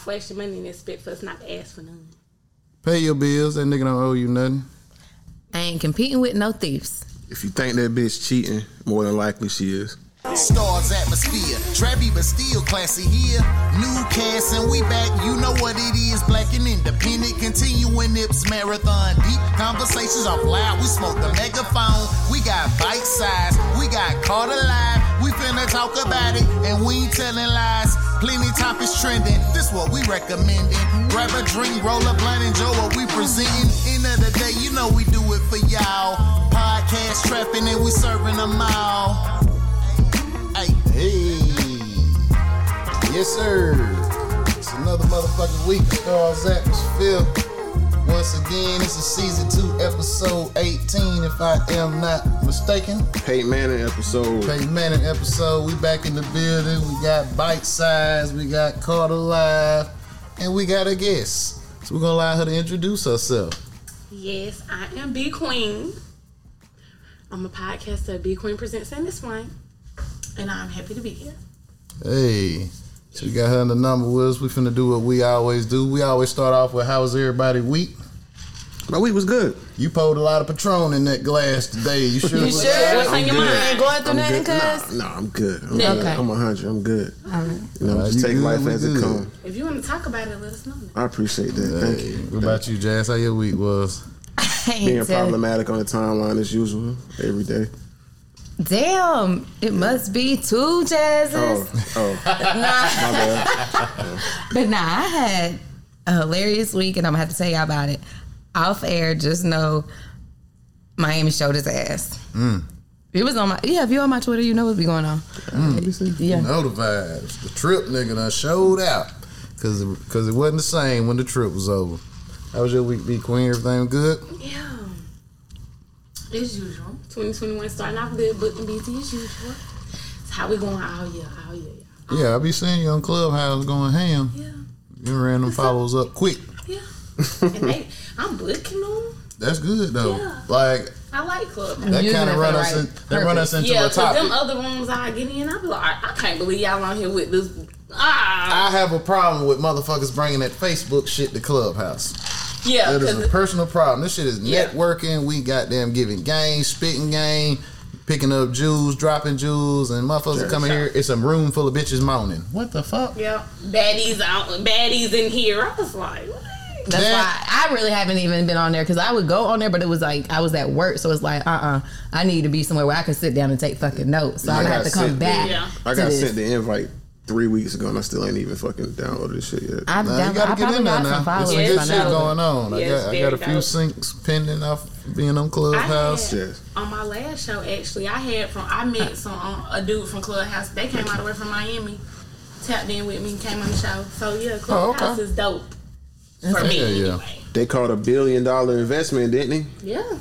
flash your money and expect for us not to ask for none. Pay your bills. That nigga don't owe you nothing. I ain't competing with no thieves. If you think that bitch cheating, more than likely she is. Stars atmosphere, Trappy but still classy here. New cast and we back, you know what it is. Black and independent, continuing Ips marathon. Deep conversations off loud, we smoke the megaphone. We got bite size, we got caught alive. We finna talk about it, and we ain't telling lies. Plenty topics trending, this what we recommending. Grab a drink, roll a blunt, enjoy what we presenting. End of the day, you know we do it for y'all. Podcast trapping and we serving them all. Hey. Hey. Yes, sir. It's another motherfucking week of Stars Atmosphere. Once again, this is season two, episode 18, if I am not mistaken. Peyton Manning episode. Peyton Manning episode. We back in the building. We got bite size. We got caught alive. And we got a guest. So we're gonna allow her to introduce herself. Yes, I am B Queen. I'm a podcaster. B Queen presents in this one, and I'm happy to be here. Hey. So we got her in the number with us. We finna do what we always do. We always start off with how was everybody week? My week was good. You poured a lot of Patron in that glass today. You sure? You was- sure? What's on your mind? ain't going through I'm nothing, good. cuz? Nah, nah, I'm good. I'm, Yeah. good. Okay. I'm 100. I'm good. All right. You know, Nah, just you take good, life we as it comes. If you want to talk about it, let us know. I appreciate that. Thank you. What about you, Jazz? How your week was? Being problematic on the timeline as usual every day. Damn, it must be two jazzes. Oh, oh, my bad. But nah, I had a hilarious week, and I'm gonna have to tell y'all about it off air. Just know Miami showed his ass. Mm. It was on my yeah. If you on my Twitter, you know what's be going on. Yeah. You know the vibes. The trip nigga done showed out. Cause, it- Cause it wasn't the same when the trip was over. How was your week, B Queen? Everything good? Yeah. As usual. 2021 starting off good, booked and busy as usual. It's how we going all year, all year, yeah. Yeah, I be seeing you on Clubhouse going ham. Yeah, You ran them follows up quick. yeah. and they, I'm booking them. That's good though. Yeah. Like I like club. that kind of run us right in, that run us into Yeah, a cause topic. them other rooms I get in, I be like, I can't believe y'all on here with this. Ah, I have a problem with motherfuckers bringing that Facebook shit to Clubhouse. Yeah, That is a personal problem. This shit is Yeah. networking. We goddamn giving game, spitting game, picking up jewels, dropping jewels, and motherfuckers Yeah. coming here. It's a room full of bitches moaning. What the fuck? yeah, baddies out, baddies in here. I was like, what? That's That- why I really haven't even been on there because I would go on there, but it was like I was at work, so it's like, uh, uh I need to be somewhere where I can sit down and take fucking notes. So I I got have to come sent- back. Yeah. I got this. sent the invite three weeks ago, and I still ain't even fucking downloaded this shit yet. I've Nah, done, you gotta I get probably in there got now. There's followers some good shit going on. I got I got a few dope. syncs pending off being on I Clubhouse. had, Yes. on my last show, actually, I had from I met some um, a dude from Clubhouse. They came all the way from Miami, tapped in with me, came on the show. So yeah, Oh, okay. Clubhouse is dope for me Yeah, yeah. anyway. They called a billion dollar investment, didn't they? Yeah.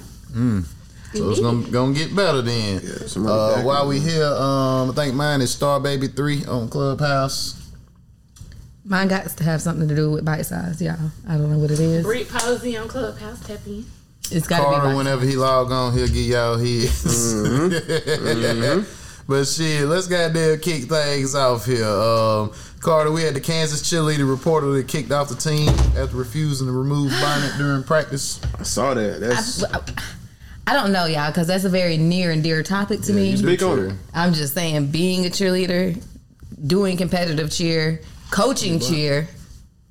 So it's gonna, gonna get better then. Yeah, Uh, while we here, um, I think mine is Star Baby Three on Clubhouse. Mine got to have something to do with bite size, y'all. I don't know what it is. Britt Posey on Clubhouse, tap in. It's got to be Carter, bite whenever he log on, he'll give y'all his. but shit, let's goddamn kick things off here. Um, Carter, we had the Kansas cheerleader reportedly kicked off the team after refusing to remove bonnet during practice. I saw that. That's I don't know, y'all, because that's a very near and dear topic to me. Speak on it. I'm just saying, being a cheerleader, doing competitive cheer, coaching cheer,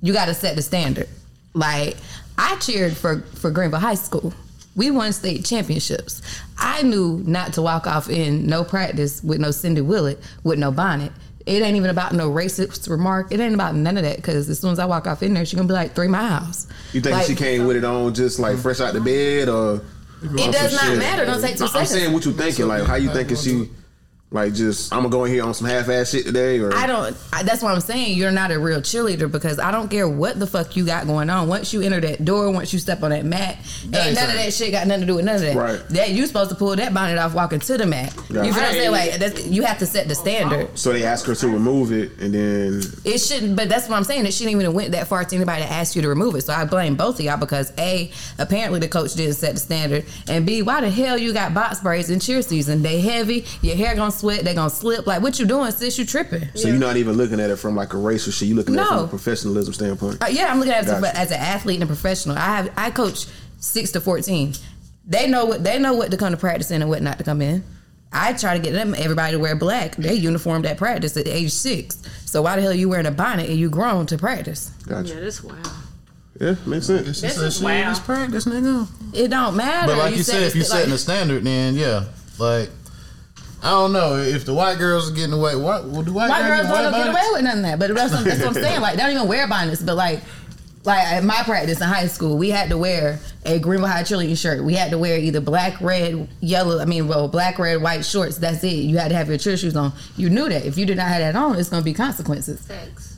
you got to set the standard. Like I cheered for for Greenville High School. We won state championships. I knew not to walk off in no practice with no Cindy Willett with no bonnet. It ain't even about no racist remark. It ain't about none of that because as soon as I walk off in there, she gonna be like three miles. you think Like, she came with it on just like fresh out the bed, or It does not matter. Don't take two I'm seconds. saying what you thinking. Like how you thinking she, like just I'm gonna go in here on some half ass shit today, or I don't. I, that's what I'm saying. You're not a real cheerleader because I don't care what the fuck you got going on. Once you enter that door, once you step on that mat, ain't none of that shit got nothing to do with none of that. Right. That you supposed to pull that bonnet off walking to the mat. You feel what I'm saying? Like that's, you have to set the standard. so they asked her to remove it, and then It shouldn't. But that's what I'm saying. It shouldn't even have went that far to anybody to ask you to remove it. So I blame both of y'all because a apparently the coach didn't set the standard, and b why the hell you got box braids in cheer season? They heavy. Your hair gonna sweat. They gonna slip. Like, what you doing, sis? You tripping? So you're not even looking at it from like a racial shit. You looking at it from a professionalism standpoint. Uh, yeah, I'm looking at it Gotcha. as an athlete and a professional. I have I coach six to fourteen. They know what they know what to come to practice in and what not to come in. I try to get them everybody to wear black. They uniformed at practice at age six. So why the hell are you wearing a bonnet and you grown to practice? Gotcha. Yeah, that's wild. Yeah, makes sense. She This said is wow. practice, nigga. It don't matter. But like you, said, if you it's setting like- a standard, then yeah, like I don't know if the white girls are getting away. What? Well, do white, White girls wear don't get away bonnets? with none of that. But that's what, that's what I'm saying. Like they don't even wear bonnets. But like, like at my practice in high school, we had to wear a Greenville High cheerleading shirt. We had to wear either black, red, yellow. I mean, well, black, red, white shorts. That's it. You had to have your cheer shoes on. You knew that. If you did not have that on, it's gonna be consequences. Facts.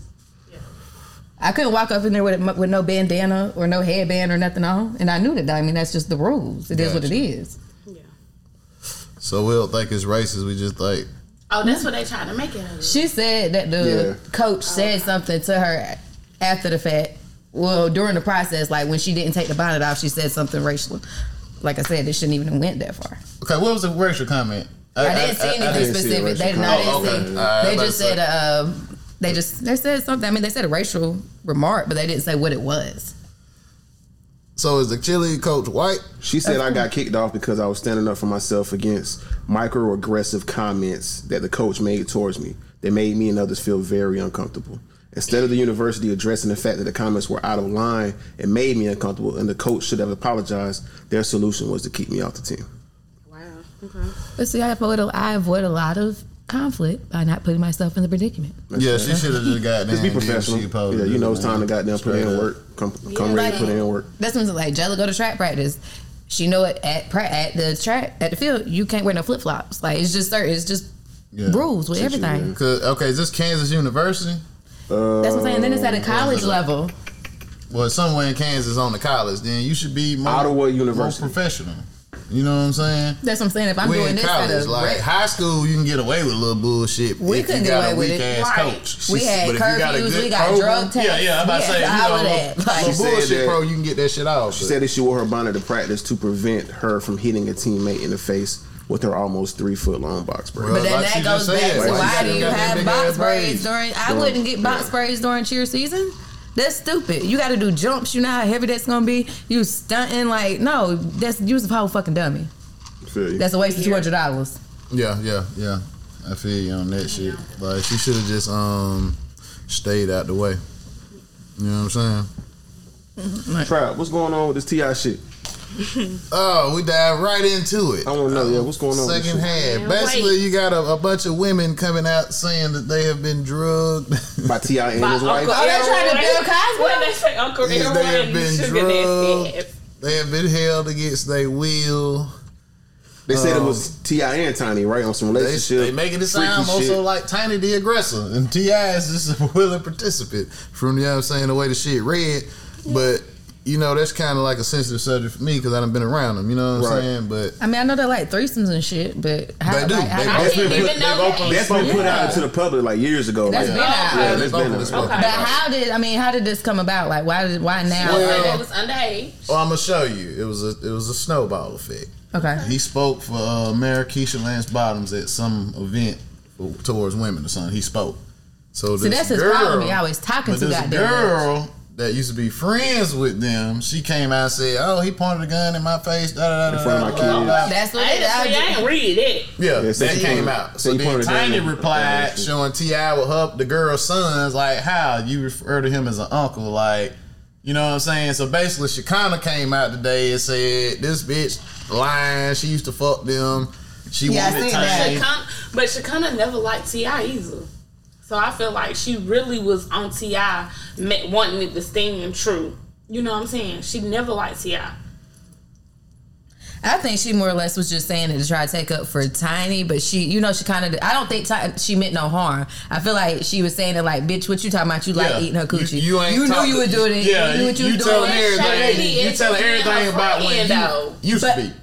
I couldn't walk up in there with with no bandana or no headband or nothing on, and I knew that. I mean, that's just the rules. It is what it Gotcha. is. Yeah. So we don't think it's racist. We just like Oh, that's what they trying to make it. of. She said that the Yeah. coach said something to her after the fact. Well, during the process, like when she didn't take the bonnet off, she said something racial. Like I said, it shouldn't even have went that far. okay. What was the racial comment? I, didn't see anything didn't see specific. racial They, no, I comment. didn't Oh, see. okay. All right, they just said, uh, they just they said something. I mean, they said a racial remark, but they didn't say what it was. So is the cheerleading coach white? She said I got kicked off because I was standing up for myself against microaggressive comments that the coach made towards me. They made me and others feel very uncomfortable. Instead of the university addressing the fact that the comments were out of line and made me uncomfortable and the coach should have apologized, their solution was to keep me off the team. Wow. Okay. But see, I avoid a, I avoid a lot of conflict by not putting myself in the predicament. yeah, she should have just got Just be professional. Yeah, you know it's time to goddamn put in work. Come, come ready to put in work. That's when it's like Jella go to track practice. She know it at pra- at the track at the field. You can't wear no flip flops. Like it's just certain. It's just Yeah. rules with everything. Cause okay, is this Kansas University? Uh, That's what I'm saying. Then it's at a college level. Well, somewhere in Kansas on the college, then you should be more, Ottawa more University. professional. You know what I'm saying? That's what I'm saying. If I'm we doing in this college, at a like rec- high school, you can get away with a little bullshit. We if couldn't you get got away a with weak it. ass Right. coach. We had But if you got a curfews, good we got program- drug tests, Yeah, yeah. I'm about to say, had you all know, of that. Like- the She said bullshit that- pro, you can get that shit off. She said that she wore her bonnet to practice to prevent her from hitting a teammate in the face with her almost three foot long box braid. But then Like that goes back said, to like, why do you have box ass braids braids. during? I wouldn't get box braids during cheer season. That's stupid. You got to do jumps. You know how heavy that's gonna be. You stunting like no. That's you was a whole fucking dummy. Feel you. That's a waste of two hundred dollars. Yeah, yeah, yeah. I feel you on that shit. Like she should have just um stayed out the way. You know what I'm saying? Trap, what's going on with this Ti shit? Oh, we dive right into it. I want to know, yeah, what's going on? with Second this half. Basically, wait. you got a, a bunch of women coming out saying that they have been drugged. By Ti and My his wife. Uncle Oh, they trying to Elroy. Bill Cosby? What they say, Uncle Yes, Elroy they have been drugged. They have been held against their will. They said it was Ti and Tiny, right, on some Um, They, relationship. they making it sound also shit. like Tiny the aggressor, and Ti is just a willing participant. From you know what I'm saying, the way the shit read, but you know that's kind of like a sensitive subject for me because I done been around them. You know what I'm Right. saying? But I mean, I know they like threesomes and shit, but how, They do. Like, how- They- I That's didn't been- even they've know that. That's been put Yeah. out into the public like years ago. That's like, been out. Yeah, They that's both been out. us. Okay. But how did I mean? How did this come about? Like, why did why now? Well- It was underage. well, I'm gonna show you. It was a it was a snowball effect. okay, He spoke for uh, Mayor Keisha Lance Bottoms at some event towards women or something. He spoke. So See, this that's his girl, problem. He always talking but too this goddamn much. Girl that used to be friends with them, she came out and said, "Oh, he pointed a gun in my face." Da, da, da, In front of my da, da, kids. da. that's what I it didn't, I is. didn't read it. Yeah, Yeah, that came pointed- out. say So he then pointed Tiny replied, Yeah, showing Ti with her, the girl's sons, like how you refer to him as an uncle, like you know what I'm saying. So basically, Shekinah came out today and said this bitch lying. She used to fuck them. She Yeah, I wanted seen that. Tiny. Shekinah, but Shekinah never liked Ti either. So I feel like she really was on Ti, wanting it to stand true. You know what I'm saying? She never liked Ti. I think she more or less was just saying it to try to take up for Tiny, but she, you know, she kind of. I don't think Ti- she meant no harm. I feel like she was saying it like, "Bitch, what you talking about? You like Yeah. eating her coochie? You, you ain't knew talk- you were doing it. Yeah, you knew what you, you, was telling doing. everything. You is telling being everything about when friend, you though. used But- to be.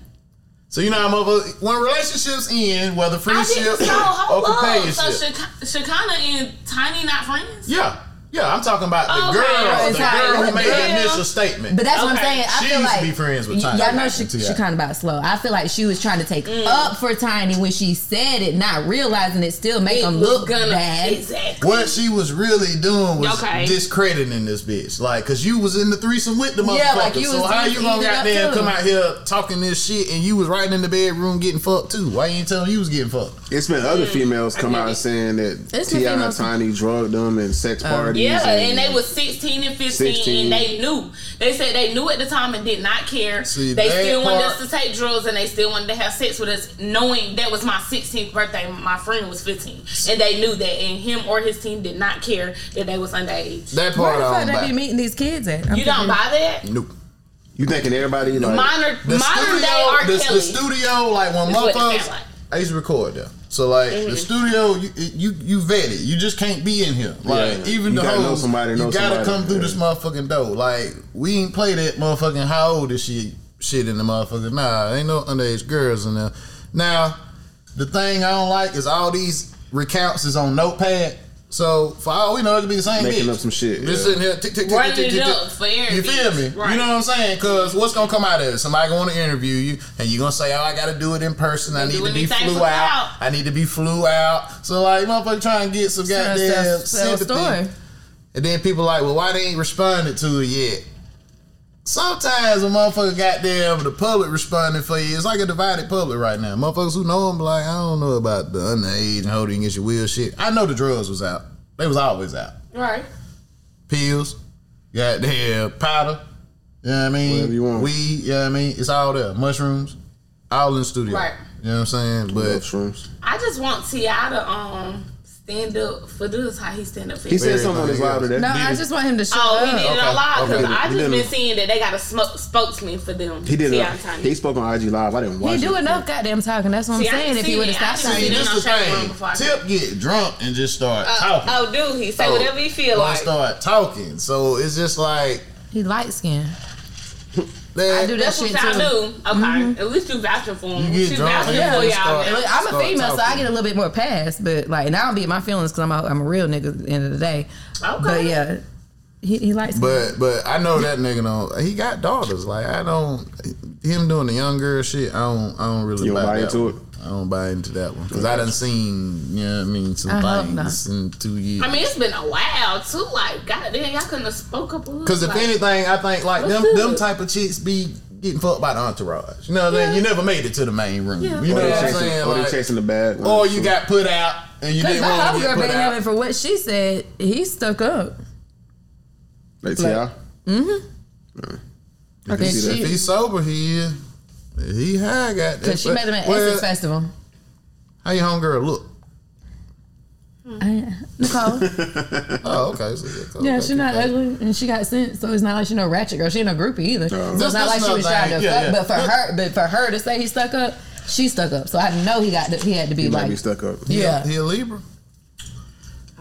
So you know, I'm over when relationships end, whether I friendship didn't so or. So companionship. Shak- Shekinah and Tiny not friends? Yeah, Yeah, I'm talking about the Okay. girl. The how- girl who made the initial statement. But that's what I'm saying. I She feel used to like be friends with y- Tiny. Y'all know she, she kind of about slow. I feel like she was trying to take Mm. up for Tiny when she said it, not realizing it still make It them look gonna- bad. Exactly. what she was really doing was Okay. discrediting this bitch. Like, cause you was in the threesome with the motherfucker. Yeah, like you so was- how you you gonna eating it up goddamn come out here talking this shit and you was right in the bedroom getting fucked too? Why you ain't telling you was getting fucked? It's been other Mm. females come out saying that It's Ti Tiny drugged them and sex parties. Yeah, and they was 16 and 15, 16. and they knew. They said they knew at the time and did not care. See, they that still wanted us to take drugs and they still wanted to have sex with us, knowing that was my 16th birthday. My friend was 15, and they knew that, and him or his team did not care that they was underage. That Where part the I fuck don't they be buy. meeting these kids at? I'm You don't buy that? Nope. You thinking everybody like Minor, The modern day R. the, Kelly. the studio, like when what it motherfuckers, like. I used to record there. So like Mhm. the studio, you you you vetted. You just can't be in here. Like Yeah. even You the gotta know hoes, somebody, know you gotta somebody. come through Yeah. this motherfucking door. Like we ain't play that motherfucking how old is she shit in the motherfucker. Nah, ain't no underage girls in there. Now the thing I don't like is all these recounts is on notepad. So for all we know, it could be the same Making bitch. up some shit, Just yeah. sitting here, tick, tick, tick, Running tick, tick, tick. up for every You feel me? Right. You know what I'm saying? Because what's gonna come out of it? Somebody gonna interview you, and you are gonna say, "Oh, I gotta do it in person. I need to be anything flew out. I need to be flew out." So like, motherfucker, trying to get some goddamn sell- sell sympathy. And then people like, "Well, why they ain't responded to it yet?" Sometimes a motherfucker goddamn the public responding for you. It's like a divided public right now. Motherfuckers who know them like, I don't know about the underage and holding against your will shit. I know the drugs was out. They was always out Right. pills, goddamn powder. You know what I mean? Whatever you want. Weed, you know what I mean? It's all there. Mushrooms, all in the studio. Right. You know what I'm saying? love But shrooms. I just want Ti to um stand up for this. How he stand up for He his said Very something on his funny, live today. No, Did I just want him to shut Oh, he did it Okay, on live because okay. I just been it. seeing that they got a smoke, spokesman for them. He did. Ti A, and he spoke on IG live. I didn't watch. He do it. enough goddamn talking. That's what I'm See, saying. If he would it. have stopped didn't see, see talking. this the on Shade Room before I thing. Tip get drunk and just start Uh, talking. oh, dude, he say Oh. whatever he feel Wanna like. start talking. So it's just like He light skinned. that. I do that That's what shit y'all too. do. Okay, mm-hmm. at least you vouching for him. You get she drunk vouching and for you y'all. start- Look, I'm a Start female, so I get a little bit more pass. But like, and I don't beat my feelings because I'm a, I'm a real nigga at the end of the day. Okay. But yeah, he, he likes. But but I know that nigga don't. He got daughters. Like I don't. Him doing the young girl shit. I don't. I don't really You don't buy, buy that into one. it? I don't buy into that one because I done seen. You know what I mean? Some I things in two years. I mean, it's been a while too. Like, goddamn, y'all couldn't have spoke up. Because if like, anything, I think like them good? them type of chicks be getting fucked by the entourage. You know what I mean? You never made it to the main room. Yeah. You Or know they what I'm saying? or they chasing the bag. or you got put out and you didn't want to get put been out. having for what she said, he stuck up. Like Ti. like- mm-hmm. If, he, she- if he's sober, he is. He high got that. Because she met him at well, Essence Festival. How your homegirl look? I, Nicole. Oh, okay. So, yeah, cool. Yeah, she's not okay. ugly and she got sense, so it's not like she no ratchet girl. She ain't no groupie either. so it's not like she was another trying to thing. fuck. Yeah, yeah. But for her, but for her to say he stuck up, she stuck up. So I know he got. To, he had to be He like, be stuck up. yeah. He a Libra.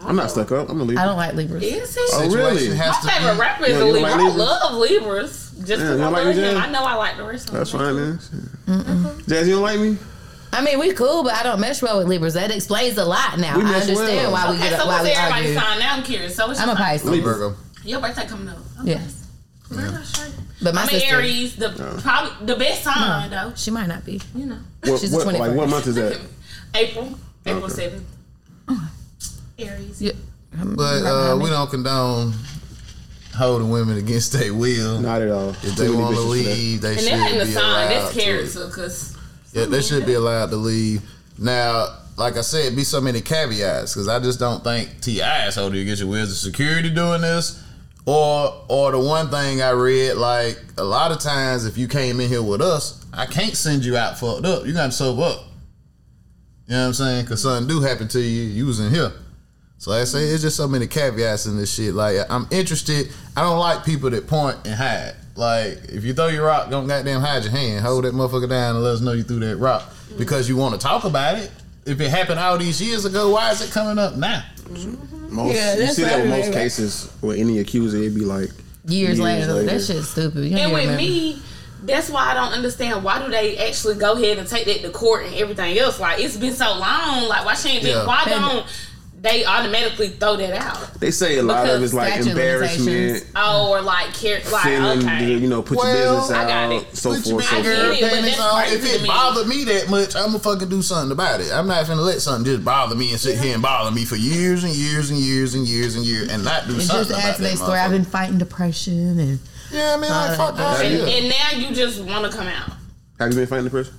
I'm not stuck up. I'm a leaver. I don't like Libras. is he? Oh, really? Has My to favorite be- rapper is Yeah, a Libra. like I love Libras. Just Yeah, because you I don't like love him. I know I like the rest of That's fine, man. Jazz, you don't like me? I mean, we cool, but I don't mesh well with Libras. That explains a lot now. We I mesh understand well. why we Okay, get so why what's we everybody's argue. sign? Now I'm curious. So what's I'm a your sign? Pisces. Libra. Virgo. Your birthday coming up. Okay. Yeah, Very straight. but my I'm sister, Aries, the probably the best sign though. she might not be. You know, What, She's the what, like, 21st. what month is that? April, April Okay. seventh. Aries. Yeah. I'm But uh, we don't condone holding women against their will. Not at all. If they many want to bitches for that. leave, they And should that ain't the be sign. allowed That's to. character, cause Yeah, they should be allowed to leave. Now, like I said, be so many caveats because I just don't think Ti is holding you against your will. Is the security doing this, or or the one thing I read like a lot of times if you came in here with us, I can't send you out fucked up. You got to sober up. You know what I'm saying? Because something do happen to you, you was in here. So like I say it's just so many caveats in this shit. Like I'm interested. I don't like people that point and hide. Like if you throw your rock, don't goddamn hide your hand. Hold that motherfucker down and let us know you threw that rock because you want to talk about it. If it happened all these years ago, why is it coming up now? Mm-hmm. Most, Yeah, you that's see that with most cases with any accuser, it'd be like years, Years later. later. That shit's stupid. You and with remember. me, that's why I don't understand why do they actually go ahead and take that to court and everything else. Like it's been so long. Like why shouldn't been? Yeah. Why don't they automatically throw that out. They say a lot of Because it's like embarrassment. Oh, or like care, like feeling, okay. you know, put Well, your business I out, got it. so Put forth, so big girl it, but panties that's on. crazy If it me. bothered me that much, I'm gonna fucking do something about it. I'm not gonna let something just bother me and sit here and bother me for years and years and years and years and years and not do And something just about add to that their story. I've been fighting depression and Yeah, I mean, like, Uh, fuck that and, and now you just want to come out. Have you been fighting depression?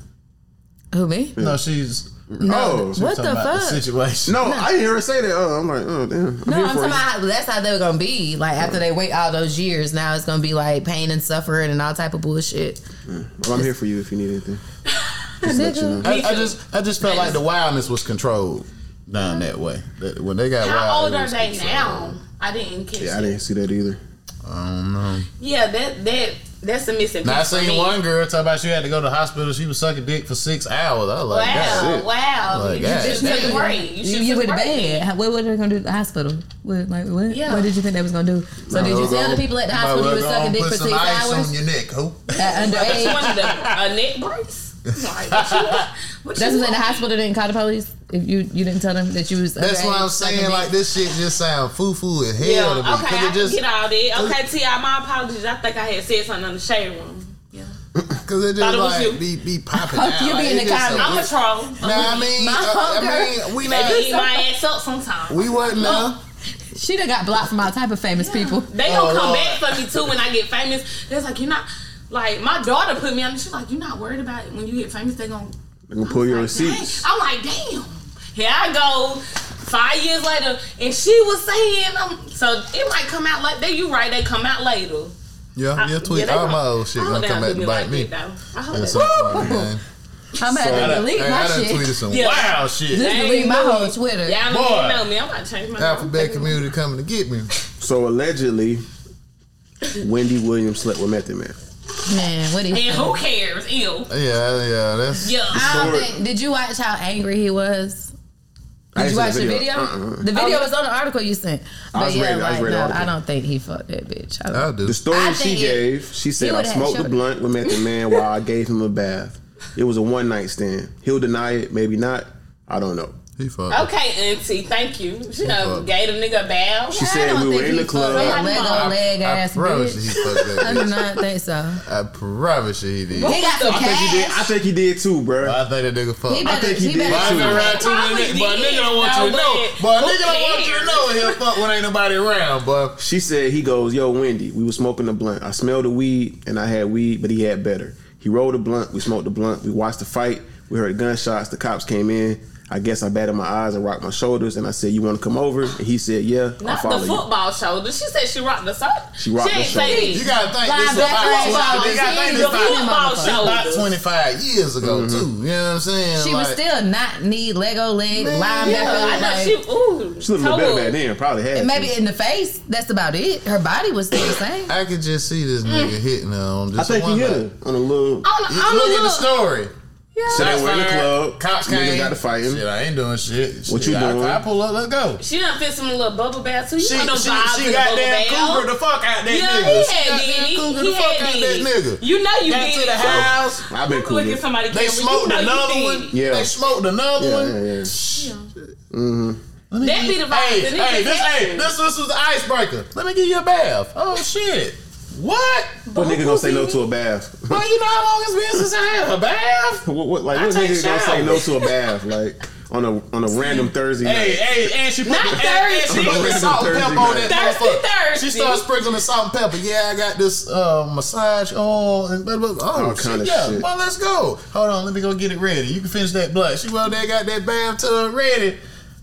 who me? No, she's No. What talking the about fuck? situation. No, I didn't hear her say that. Oh, I'm like, oh damn. I'm No, here I'm for talking you. about how, that's how they were gonna be. Like after they wait all those years, now it's gonna be like pain and suffering and all type of bullshit. Well, I'm here for you if you need anything. Just you know. I, I just, I just felt like the wildness was controlled down that way. That when they got How wild, old are they controlled. now? I didn't catch Yeah, I didn't see that either. I don't know. Yeah, that that that's a missing Now I piece for seen one girl talk about she had to go to the hospital. She was sucking dick for six hours. I was like, Wow, God. wow! Like, you just took a break. You, You, should you went to bed. What were they gonna do at the hospital? What, like what? Yeah. What did you think they was gonna do? So did you tell the people at the hospital you were sucking dick for put six ice hours on your neck, ho. at You underage? a, a neck brace? Like, what you want? What That's what in the hospital didn't call the police. If you you didn't tell them that you was That's underage what I'm saying. dick? Like this shit just sound foo foo as hell Yeah, to me. okay, 'Cause I just, can get all that. Okay, Ti, my apologies. I think I had said something in the shade room. Yeah, Cause it Thought just it was you. like be be popping Hope out. you be Like, in it the just comments. a- I'm a troll. Nah, I mean, My uh, I hunger. mean, we They not. eat my ass up sometimes. We wasn't there. She done got blocked from all type of famous people. They gonna Oh, come Lord. back for me too when I get famous. They're like, you're not like my daughter put me on. She's like, you're not worried about it when you get famous. They gonna They're gonna pull your like, dang. receipts. I'm like, damn. Here I go. Five years later, and she was saying, um, so it might come out like that. You right? They come out later. Yeah, I- yeah, tweet they all my old shit gonna come don't back do to bite like me. that. I hope At they some don't. point, man. I'm gonna to delete Hey, my I done shit. tweeted some Yeah. wild shit. Just delete my whole me. Twitter. Y'all don't even know me. I'm about to change my Alphabet community coming to get me. So allegedly, Wendy Williams slept with Method Man. Man, what is And who cares? Ew. Yeah, yeah, that's Yeah. I don't think. Did you watch how angry he was? I Did you ain't watch seen the video? Uh-uh. The video was on the article you sent. But was yeah, reading- I was like reading the no. I don't think he fucked that bitch. I I don't. do. The story I she think it- gave, she said, he I smoked the blunt with Method Man while I gave him a bath. It was a one night stand. He'll deny it, maybe not. I don't know. He fucked. Okay, Auntie, thank you. She done fuck. gave a nigga a bow. She I said we were in the club. fucked that Somebody Lego mom. leg I ass promise you bitch. he fucked that I do bitch. not think so. I promise you he did. He got some I think he did. I cash. think he did too, bro. I think that nigga fucked. He But better. think he He did better. I ain't been around too many niggas, but a nigga don't want you to know. but But a nigga don't want you to know he'll fuck when ain't nobody around, boy. She said he goes, "Yo, Wendy, we was smoking the blunt. I smelled the weed, and I had weed, but he had better. He rolled a blunt. We smoked the blunt. We watched the fight. We heard gunshots. The cops came in. I guess I batted my eyes and rocked my shoulders, and I said, "You want to come over?" And he said, "Yeah, I'll Not follow the you." football shoulder. She said she rocked the soul. She rocked the ain't say You gotta think Line this is back, about, line you gotta think this about, football this about 25 years ago, Mm-hmm. too. You know what I'm saying? She was still not need Lego leg Man, linebacker. Yeah, I know like- she. Ooh, She looked a little better back then. Probably had. and maybe to. in the face. That's about it. Her body was still the same. I could just see this nigga hitting her on I just think he one hit night. her on a little. On, on You the Look at the look. Story. So they Shots were in the fired, club. Cops Niggas came. got to fighting. Shit, I ain't doing shit. What you I- doing? I, pull up. Let's go. She done fit some little bubble bath too. You She, know them she, vibes she in the got bubble bath. cougar the fuck out that Yeah, nigga. he had got did damn it. cougar He the fuck had out did that nigga. You know you Got did to the house. I've been Look cool. at somebody. They smoked another one. Yeah. They smoked another Yeah, one. yeah, yeah. Mm-hmm. That be the vibe. Hey, hey, this, hey, this, this was the icebreaker. Let me give you a bath. Oh shit. What? What nigga gonna say no to a bath? Well, you know how long it's been since I had a bath? what, what, like I what take nigga gonna say no to a bath? Like on a on a random Thursday Hey, night. hey, and she put Not the, and, and she put the salt and Thursday pepper on night. that Thirsty motherfucker. Thursday. She started sprinkling the salt and pepper. Yeah, I got this uh, massage oil and blah, blah, blah. Oh, All shit, kind of yeah. shit. Well, let's go. Hold on, let me go get it ready. You can finish that blood. She well they got that bathtub ready.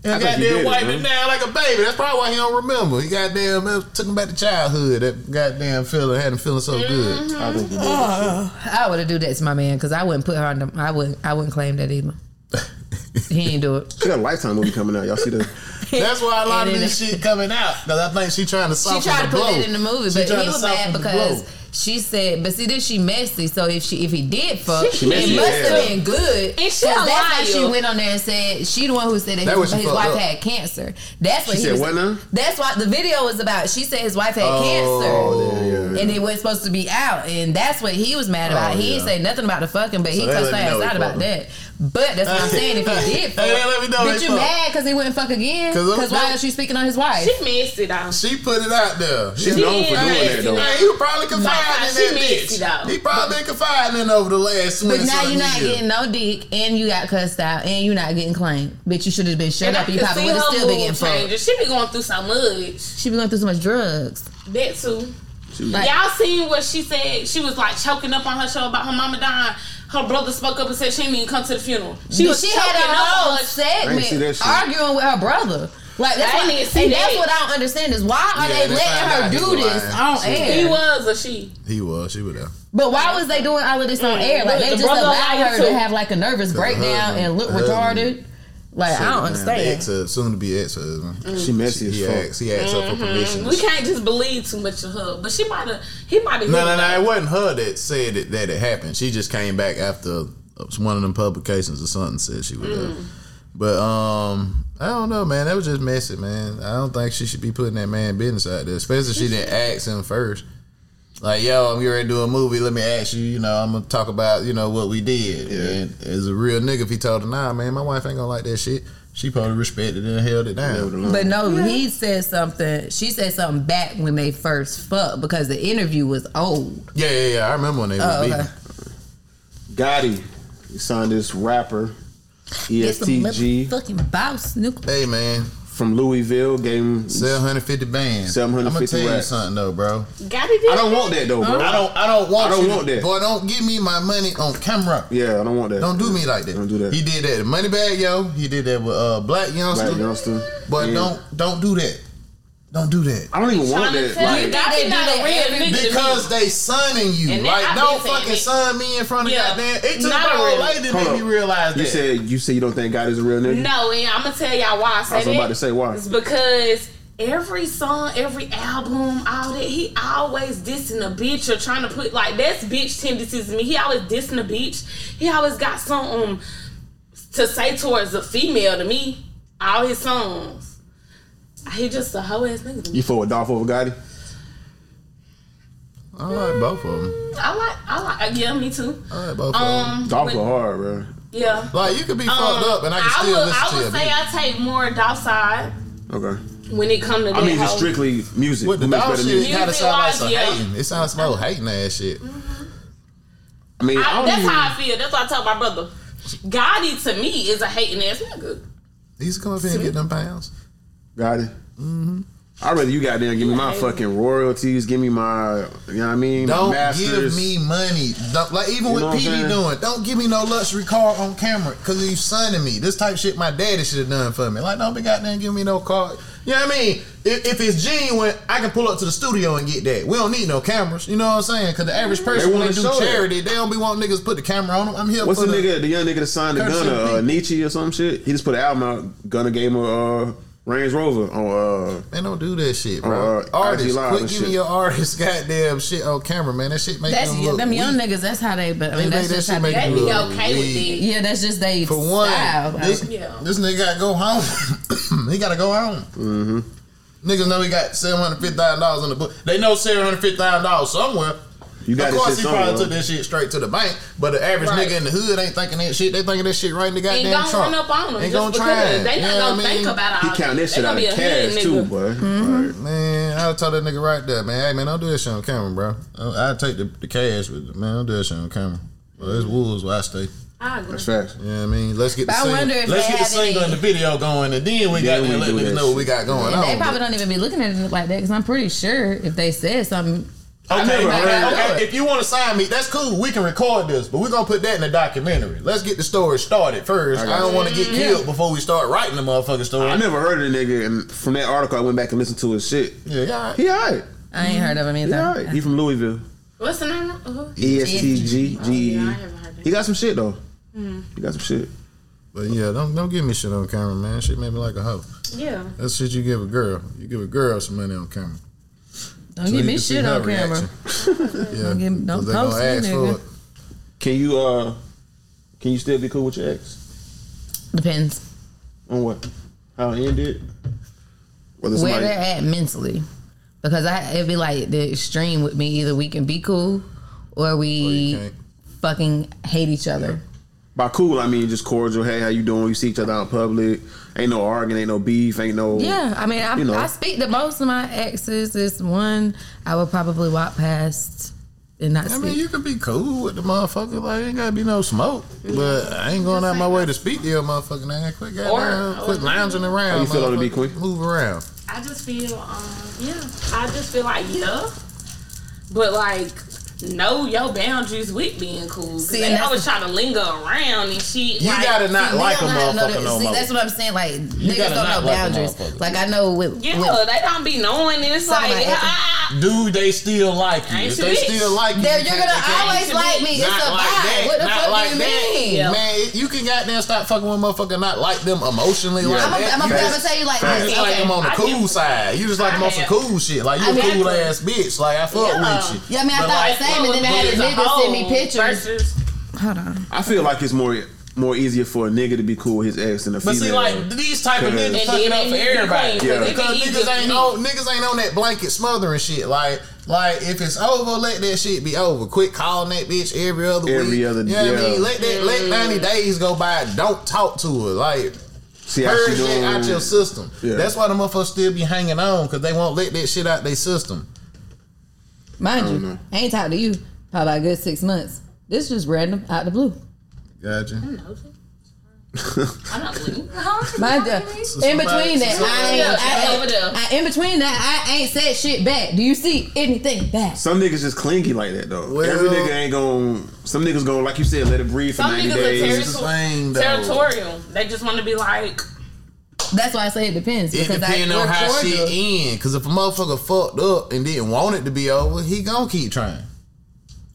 And I think he goddamn did it, wiped it down like a baby. That's probably why he don't remember. He goddamn man, took him back to childhood. That goddamn feeling had him feeling so good. Mm-hmm. I think he did. Ah. I would have do that to my man because I wouldn't put her on the. I wouldn't. I wouldn't claim that either. he ain't do it. She got a Lifetime movie coming out. Y'all see the? That's why a lot of this shit coming out. Cause I think she trying to She soften tried to put blow. that in the movie, She but trying he to was soften mad because blow. She said, "But see, this she messy. So if she if he did fuck, She messy it must as have hell. been good." And she 'Cause a that's why she went on there and said she the one who said that, That his, his wife up. had cancer. That's what She he said was. what now? That's what the video was about. She said his wife had Oh, cancer. yeah, yeah. And it was supposed to be out, and that's what he was mad oh, about. Oh, he yeah. didn't say nothing about the fucking, but he they cussed her let you ass out about fucked that. But that's what I'm saying. If he did, fuck, Hey, let me know bitch, you fuck. mad because he wouldn't fuck again? Because why look- is she speaking on his wife? She messed it out. She put it out there. She's He- known for Yeah, doing that though. yeah. Man, he was probably confiding Like, in she that messy, bitch. though. He probably been confiding in over the last But now you're not years. getting no dick, and you got cussed out, and you're not getting claimed. Bitch, you should have been shut And I up. You can probably would have still been mood getting fucked. changes. She be going through so much. She be going through so much drugs. That too. Like, Y'all seen what she said? She was like choking up on her show about her mama dying. Her brother spoke up and said she didn't even come to the funeral. She She, was she choking had a up whole on her. segment see that shit. arguing with her brother. Like that's I what, didn't see and that's what I don't understand is why are Yeah, they they letting her do this lying. on air? He was or she. He was. She was there. But why was they doing all of this on Mm, air? Like look, they the just allowed her too. to have like a nervous breakdown husband- and look her husband- retarded. Like I don't understand. Ex, soon to be ex husband. She messy He as fuck. asked. He asked her for permission. We can't just believe too much of her. But she might have. He might have. No, no, no. It wasn't her that said it, that it happened. She just came back after one of them publications or something said she was there. But um, I don't know, man. That was just messy, man. I don't think she should be putting that man business out there, especially if she didn't ask him first. Like, yo, I'm getting ready to do a movie. Let me ask you. You know, I'm gonna talk about you know what we did. Yeah. And as a real nigga, if he told her, nah, man, my wife ain't gonna like that shit. She probably respected it and held it down. But no, he said something. She said something back when they first fucked because the interview was old. Yeah, yeah, yeah. I remember when they Oh, was okay. beefing. Gotti, he signed this rapper, Get some EST Gee motherfucking boss, Nuke. Hey, man, from Louisville. Gave him. 750 bands. 750 I'm gonna tell you racks. something though, bro. Got it. I don't want that though, bro. I don't. I don't want. I don't you want to, that. Boy, don't give me my money on camera. Yeah, I don't want that. Don't do me like that. Don't do that. He did that. Money Moneybag Yo. He did that with uh, Blac Youngsta. Blac Youngsta. But Yeah. don't don't do that. Don't do that. I don't even want that. tell you, Like, Got they do not a real nigga. Because they sunning you. And like, I've don't fucking it. sun me in front of Yeah. goddamn. It took Not my a old lady to Hold make me realize you said you said you don't think God is a real nigga. No, and I'm gonna tell y'all why I say I was about to say why. It's because every song, every album, all that, he always dissing a bitch or trying to put like that's bitch tendencies to me. He always dissing a bitch. He always got something to say towards a female to me. All his songs. He just a hoe ass nigga. You for a Dolph over Gotti? I like both of them. I like, I like, yeah, me too. I like both of them. Um, Dolph when- go hard, bro. yeah. Like you could be Um, fucked up and I can still would, listen I to would you. say I take more Dolph side Okay. when it come to that. I mean, just strictly music. With the Who makes dog better shit, music? it kind of sound like some Music-wise, yeah. hating. It sounds some old hating ass shit. I mean, I, I, don't that's even, how I feel. That's what I tell my brother. Gotti to me is a hating ass nigga. He used to come up here and get them pounds. Gotti. Mm-hmm. I'd rather you got there and give me my fucking royalties. Give me my, you know what I mean? Don't Masters. give me money. Don't, like even You with know PD doing, don't give me no luxury car on camera because you sunning me. This type of shit my daddy should have done for me. Like don't be goddamn give me no car. You know what I mean? If, if it's genuine, I can pull up to the studio and get that. We don't need no cameras. You know what I'm saying? Because the average person when wanna they do show that. charity, they don't be wanting niggas to put the camera on them. I'm here What's for the the nigga, the young nigga that signed the Curse Gunna, your uh. Nechie or some shit? He just put an album out. Gunna gave him a uh, Range Rover on. Uh, Man, don't do that shit, bro. Uh, IG artists, Live quit and giving shit. your artists goddamn shit on camera, man. That shit make That's them look them young weak. niggas. That's how they. But I They mean, that's make that just shit how make they. They be look okay with it. Yeah, that's just they For one, style. this, Yeah. this nigga gotta go home. he gotta go home. Mm-hmm. Niggas know he got seven hundred fifty thousand dollars in the book. They know seven hundred fifty thousand dollars somewhere. You got of course, he probably took that shit straight to the bank. But the average Right. nigga in the hood ain't thinking that shit. They thinking that shit right in the goddamn Ain't gonna run up on them Ain't gonna because try. they You not know gonna what I think mean? about all he that. count that shit out of cash too, nigga. boy. Mm-hmm. Like, Man, I'll tell that nigga right there, man. Hey, man, don't do that shit on camera, bro. I'll take the, the cash with it, man. Don't do that shit on camera. Well, it's wolves where I stay. I agree. that's facts. You know what I mean? Let's get the But I single, wonder let's get the single and the video going, and then we got Then to we let do niggas that know what we got going And on. they probably don't even be looking at it like that because I'm pretty sure if they said something, Okay, never man, heard okay, that. if you want to sign me, that's cool. We can record this, but we're gonna put that in the documentary. Let's get the story started first. I, got don't want to get killed before we start writing the motherfucking story. I never heard of the nigga, and from that article, I went back and listened to his shit. Yeah, yeah. He alright. I ain't heard of him He either. alright. He from Louisville. What's the name? Uh-huh. E S T G G E. Yeah, I haven't heard that. He got some shit though. He got some shit. But yeah, don't don't give me shit on camera, man. Shit made me like a hoe. Yeah. That's shit you give a girl. You give a girl some money on camera. Don't So give me shit on camera. yeah, Don't give- don't 'cause they gonna post me, nigga. Can you uh, can you still be cool with your ex? Depends On what? How it ended? Whether where somebody, they're at mentally, because I it'd be like the extreme with me. Either we can be cool, or Or we can't. fucking hate each other. By cool, I mean just cordial. Hey, how you doing? You see each other out in public. Ain't no arguing, ain't no beef, ain't no. Yeah, I mean, I, You know. I speak to most of my exes. It's one I would probably walk past and not I speak. mean, you can be cool with the motherfucker. Like, ain't gotta be no smoke. But I ain't going out my way to speak to your motherfucking ass. Quit, goddamn, Or- quit lounging around. How you feel on the motherfucker. beat, Queen? Move around. I just feel, um, yeah. I just feel like, yeah. But like, know your boundaries with being cool. See, they and that's always the- try to linger around and shit. You like, gotta not See, like a niggas don't know motherfucker no See, more. that's what I'm saying. Like niggas gotta don't know like boundaries. Like I know with, Yeah, with they don't be knowing. And it's Some of like, ah, Do they still like you? If they bitch. still like you, They're- you you're gonna they always like me. It's a like vibe. What the Not fuck like do you that. mean? Yeah. Man, you can goddamn stop fucking with a motherfucker, not like them emotionally like I'm that. gonna I'm just- tell you like You this. just like them on the I cool do. side. You just like them on some cool shit. Like you I a mean- cool ass bitch. Like I fuck Yeah. with you. Yeah, I mean, I thought like, the same, and then I had a as a nigga send me pictures. Versus, Hold on. I feel like it's more more easier for a nigga to be cool with his ex than a But female. see, like these type of niggas fucking up for everybody. Yeah. Because niggas ain't on niggas ain't on that blanket smothering shit. Like like if it's over, let that shit be over. Quit calling that bitch every other Every week. other- you know what I mean? Let that let mm. ninety days go by. Don't talk to her. Like see how purge she that doing. out your system. Yeah. That's why the motherfuckers still be hanging on because they won't let that shit out their system. Mind you, know. I ain't talked to you probably about a good six months. This just random out the blue. Gotcha. I'm not believing. Huh? Mind you, in between that, I ain't, Yeah, I. I, in between that, I ain't said shit back. Do you see anything back? Some niggas just clingy like that though. Well- Every nigga ain't gon' Some niggas gon' like you said, let it breathe for Some ninety niggas days. terrible. It's the same. Territorial. They just want to be like, That's why I say it depends. It Because depends I, on how cordial. shit end. Cause if a motherfucker fucked up and didn't want it to be over, he gonna keep trying.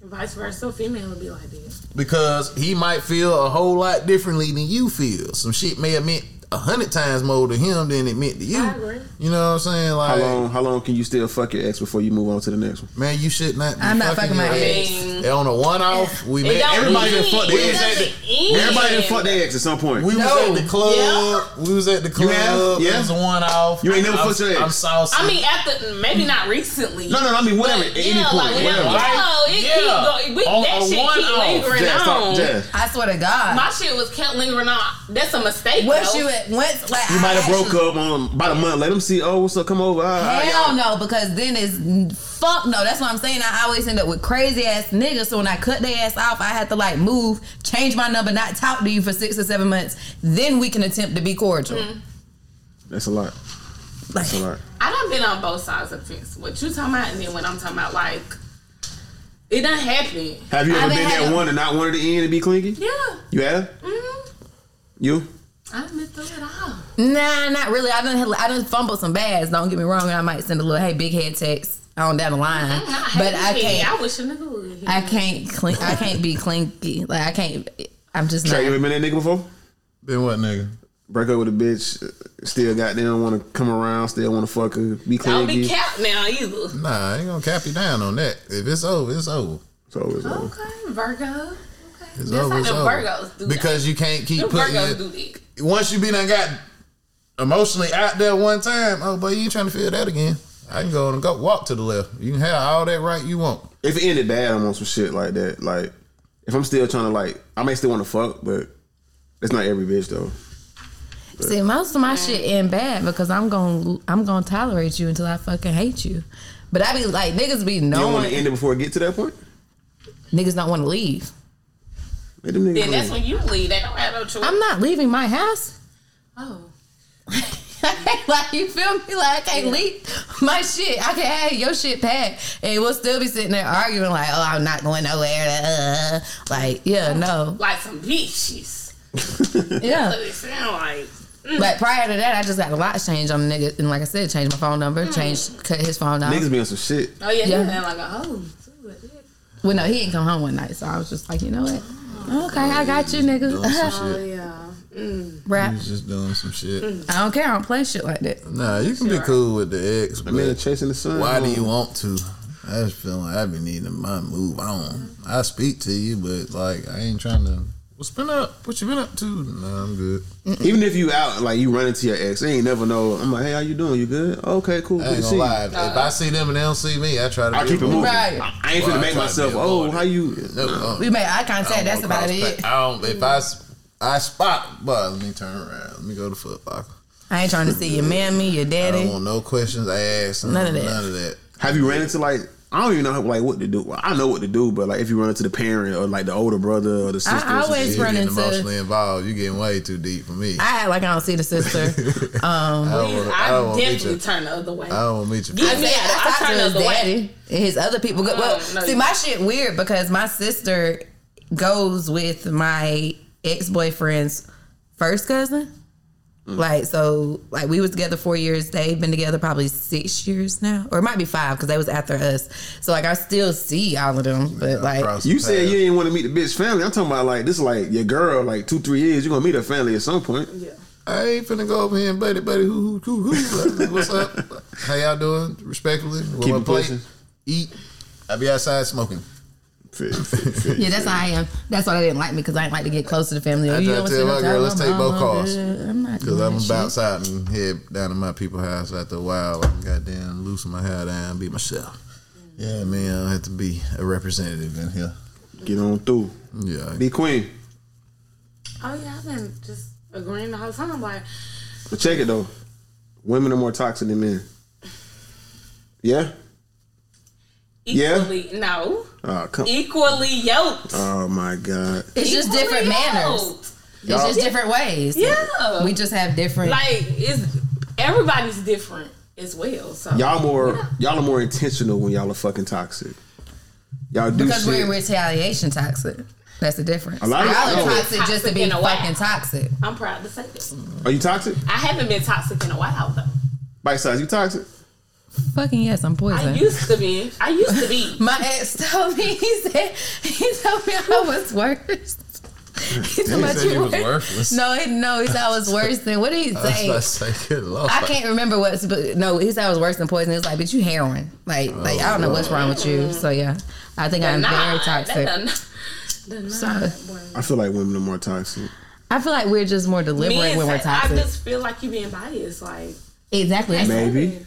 vice versa. Female would be like this. because he might feel a whole lot differently than you feel. Some shit may have meant a hundred times more to him than it meant to you. I agree. You know what I'm saying? Like, How Like, long? How long can you still fuck your ex before you move on to the next one? man, you should not. Be I'm not fucking my your ex. ex. On a one off, we It met. don't Everybody end. done fucked It their ex. doesn't end. Everybody done fuck their ex at some point. We was at the club. We was at the club. have? It was a one off. You ain't never fucked your ex? I'm saucy. I mean, after maybe not recently. no, no, no. I mean, whatever. But, At yeah, any point, like whenever, whatever. no, it Yeah. keep going. We, On that a shit keep lingering Jazz, on. I swear to God. My shit was kept lingering on. That's a mistake. Once though. you at once like You might have broke up on about a month. Let them see. Oh, what's up? Come over. Ah, ah, Hell y'all- no, because then it's fuck no. That's what I'm saying. I always end up with crazy ass niggas. So when I cut their ass off, I had to like move, change my number, not talk to you for six or seven months. Then we can attempt to be cordial. That's a lot. Like, That's a lot. I done been on both sides of the fence. What you talking about, and then when I'm talking about like, it done happened. Have you ever been been that having- one and not wanted to end and be clingy? Yeah. You have? hmm You? I done been through it all. nah, not really. I done I done fumbled some bags. Don't get me wrong. I might send a little hey big head text on down the line, but I can't. I wish a nigga would. I can't clean. I can't be clinky. Like I can't. I'm just Trey, you ever been that nigga before? Been what nigga? Break up with a bitch, still got them, want to come around, still want to fuck her, be Don't be clingy. capped now either. Nah, I ain't gonna cap you down on that. If it's over, it's over. So it's over. Okay, Virgo. Okay. It's That's over. how It's them. Virgos do because you can't keep Them putting. Virgos Your, do that. Once you been done got emotionally out there one time, oh boy, you ain't trying to feel that again. I can go and go walk to the left. You can have all that right you want. If it ended bad, I'm on some shit like that. Like, if I'm still trying to like, I may still want to fuck, but it's not every bitch though. See, most of my shit end bad because I'm gonna I'm gonna tolerate you until I fucking hate you. But I be like niggas be knowing. You don't want to end it before it get to that point. niggas don't want to leave. Let them niggas Then that's leave. when you leave. They don't have no choice. I'm not leaving my house. oh. like you feel me? Like I can't leave my shit. I can have your shit packed, and we'll still be sitting there arguing like, "Oh, I'm not going nowhere." Uh, like, yeah, no, Like some bitches. yeah. That's what it sound like. But prior to that, I just got a lot changed on the nigga, and like I said, changed my phone number, changed, cut his phone off. Niggas be on some shit. Oh yeah, Yeah. he sound like a hoe. Well, no, he didn't come home one night, so I was just like, you know what? Okay, I got you, nigga. Doing some Oh shit. yeah. Mm. Rap. He's just doing some shit. Mm. I don't care. I don't play shit like that. Nah, you can be cool with the ex, I mean, but chasing the sun. why do you want to? I just feel like I've been needing my move on. I speak to you, but like I ain't trying to. What's been up? What you been up to? Nah, I'm good. Even if you out, like you run into your ex, they ain't never know. I'm like, hey, how you doing? You good? Okay, cool. I Good ain't to see gonna you. lie. If I see them and they don't see me, I try to. I keep it moving. Right. I, I ain't Well, finna I make myself. be a Oh, how you? No, uh, We made eye I contact. don't That's about it. pa- I don't. If I, s- I spot, but let me turn around. Let me go to Foot Locker. I ain't trying to see your mammy, your I don't daddy. want no questions asked. None of that. None of that. Have you ran into like? I don't even know like what to do. Well, I know what to do, but like if you run into the parent or like the older brother or the sister, I or always. You're run getting into- emotionally involved. You getting way too deep for me. I act like I don't see the sister. Um, I don't wanna- I, I meet definitely you. turn the other way. I don't want to meet you. Give I me mean, that. I I turn the his other way. and his other people. Go, well, Uh, no, see, you- my shit weird because my sister goes with my ex boyfriend's first cousin. Mm. Like so, like we was together four years. They've been together probably six years now, or it might be five because they was after us. So like I still see all of them, but like You the said you didn't want to meet the bitch family. I'm talking about like this, is like your girl, like two, three years. You are gonna meet her family at some point. Yeah. I ain't finna go over here and buddy, buddy, who, who, who, who. What's up? How y'all doing? Respectfully. Keep it pushing. Eat. I be outside smoking. yeah, that's how I am. That's why they didn't like me because I didn't like to get close to the family. I you try to tell my girl, let's take both all cars. good. I'm not Because I'm that gonna shit. bounce out and head down to my people's house after a while. I can goddamn loosen my hair down, be myself. Yeah, man, I don't have to be a representative in here. Get on through. Yeah. B. Queen. Oh yeah, I've been just agreeing the whole time. Like, But check it though. Women are more toxic than men. Yeah. Yeah? equally no, Oh come. equally yoked. Oh my god. It's just Equally different manners. yoked. It's just different ways. Yeah. We just have different. Like it's everybody's different as well. So Y'all more y'all are more intentional when y'all are fucking toxic. Y'all do because we're in retaliation toxic. That's the difference. A lot of- Y'all are no. toxic just to be a fucking toxic. I'm proud to say this. Are you toxic? I haven't been toxic in a while though. Bite size, you toxic? Fucking yes, I'm poison. I used to be. I used to be. My ex told me he said he told me I was worse. He told He me said you was were- worthless. No, he, no, he said I was worse than what did he I was say? about to say. I can't remember what, but no, he said I was worse than poison. It's like, but you heroin. Like, like I don't know what's wrong with you. So yeah, I think I'm Nah, very that toxic. done- done So, I feel like women are more toxic. I feel like we're just more deliberate when we're Sa- I just feel like you being biased. Like exactly. Maybe.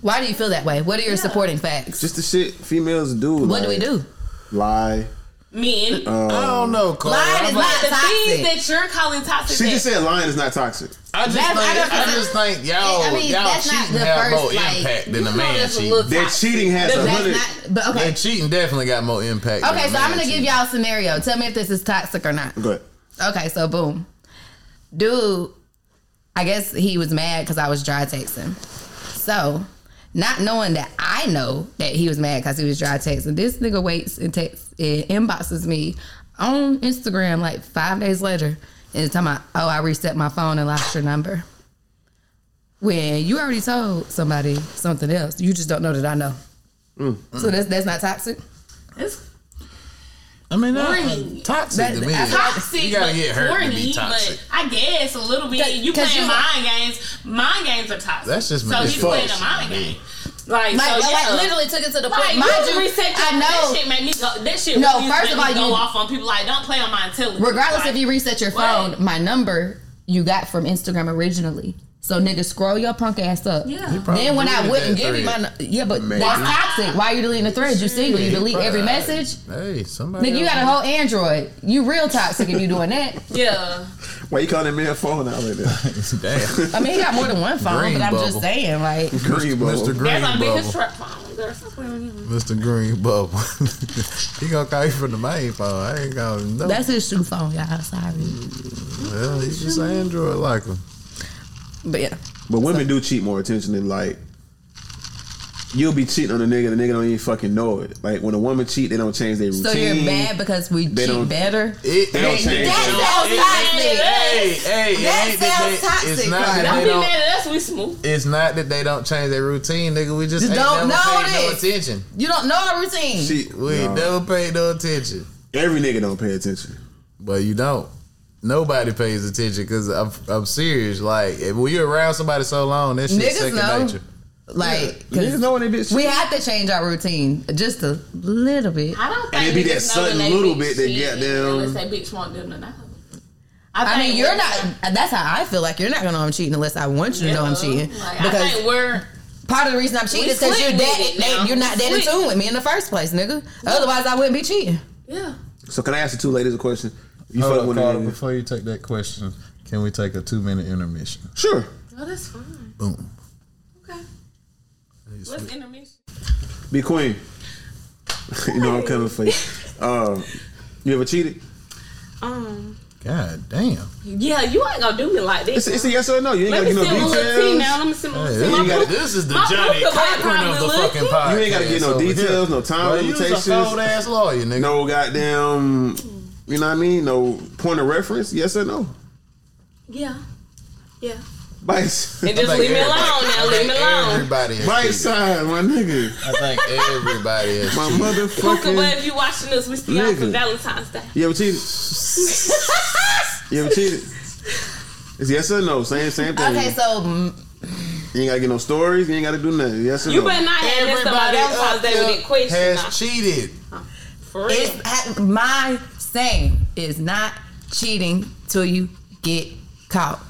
Why do you feel that way? What are your supporting facts? Just the shit females do. what do we do? Lie. men. Uh, I don't know, Cole. Lying I'm is like- not the toxic. things that you're calling toxic. She just said lying is not toxic. I just That's- think, don't- I, just think y'all, I mean, y'all that's not cheating have first, more like- impact than the man that's cheating. little That cheating has a That's hundred. not. But okay, And cheating definitely got more impact. than okay. a So I'm gonna give y'all a scenario. Tell me if this is toxic or not. Good. Okay, so boom, dude. I guess he was mad because I was dry texting. So, not knowing that I know that he was mad because he was dry texting, this nigga waits and texts, and inboxes me on Instagram like five days later, and it's talking about, oh, I reset my phone and lost your number. When you already told somebody something else, you just don't know that I know. Mm. So that's that's not toxic. It's I mean, Corny. uh, toxic That- to me. I- is- toxic, You gotta get hurt to corny, be toxic. But I guess a little bit. You playing you- mind games. Mind games are toxic. That's just so it's he's playing a false. mind game. Like, Like, so, like literally took it to the point. Like, Mind you you, reset your, I know. That shit made me go. That shit. No, first made of me all, go you- off on people. Like, don't play on my intelligence. Regardless like, if you reset your what? phone, my number you got from Instagram originally. So nigga, scroll your punk ass up. Yeah. Then when I wouldn't that give you my yeah, but Maybe. that's toxic. Why are you deleting the threads? You single, you delete every message. Hey, somebody. Nigga, you got a whole Android. You real toxic if you doing that. Yeah. Why you calling me a phone out like that? Damn. I mean, he got more than one phone, Green but I'm bubble. just saying, like, Green bubble. Mr. Green That's gonna be his Bubble. trap phone. Girl, stop playing with him. Mr. Green Bubble. he gonna call you from the main phone. I ain't gonna know. that's his shoe phone, y'all. Sorry, well, he's just Android like him. But yeah, But women do cheat more attention than like. You'll be cheating on a nigga, the nigga don't even fucking know it. Like when a woman cheat, they don't change their routine. so you're bad because we They cheat better. It, They don't change That sounds toxic. Hey, hey, it That ain't sounds toxic, It's not that Don't they be don't. mad at us. We smooth. It's not that they don't change their routine, nigga. We just, Just don't know paid no attention. You don't know our routine. She, We no. never paid no attention. Every nigga don't pay attention. But you don't. Nobody pays attention because I'm, I'm serious. Like, if, when you're around somebody so long, that shit Niggas second know. nature. Like, 'cause Niggas know when they bitch. we have to change our routine just a little bit. I don't think And it be that know when sudden they little bit that cheat get them- Unless that bitch want them to know. I mean, you're not. That's how I feel like you're not gonna know I'm cheating unless I want you to know I'm cheating. Like, I because think we're part of the reason I'm cheating is because you're with dead. You're not dead in Slick. tune with me in the first place, nigga. Otherwise, I wouldn't be cheating. yeah. So can I ask the two ladies a question? You Hold fuck up, with a Carter, nigga- before you take that question, can we take a two minute intermission? Sure. Oh, that's fine. Boom. Okay. Let's intermission. B. Queen. you know I'm coming for you. Uh, you ever cheated? Um. God damn. Yeah, you ain't gonna do me like this. It's, it's a yes or a no. You ain't Let gotta me get no my little tea details. now. Let me see my, Hey, see this, my gotta- book. this is the my Johnnie Cochran of the fucking podcast. You ain't gotta get no details, no time Well, you was limitations. a cold ass lawyer, nigga. No goddamn. You know what I mean? No point of reference. Yes or no? Yeah. Yeah. Bites. And just leave me alone now. Leave me alone. Everybody has Bite cheated. side, my nigga. I think everybody is. My cheated. Hookah, but if you watching this, we still on for Valentine's Day. You ever cheated? you ever cheated? It's yes or no. Same same thing. Okay, so mm, You ain't gotta get no stories. You ain't gotta do nothing. Yes or You no. You better not have this about Everybody Valentine's up Day with there that question. has now. cheated. For real. it's my saying is not cheating till you get caught.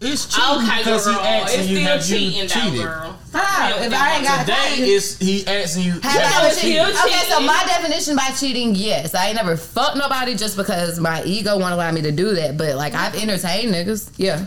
It's cheating Okay, because girl. he asking It's you still have cheating, you though, cheated. girl. How? If I ain't got Today caught, is he asking you Have Yeah, I it's ever cheated? still Okay, so my definition by cheating, yes, I ain't never fucked nobody just because my ego won't allow me to do that. But like I've entertained niggas, yeah.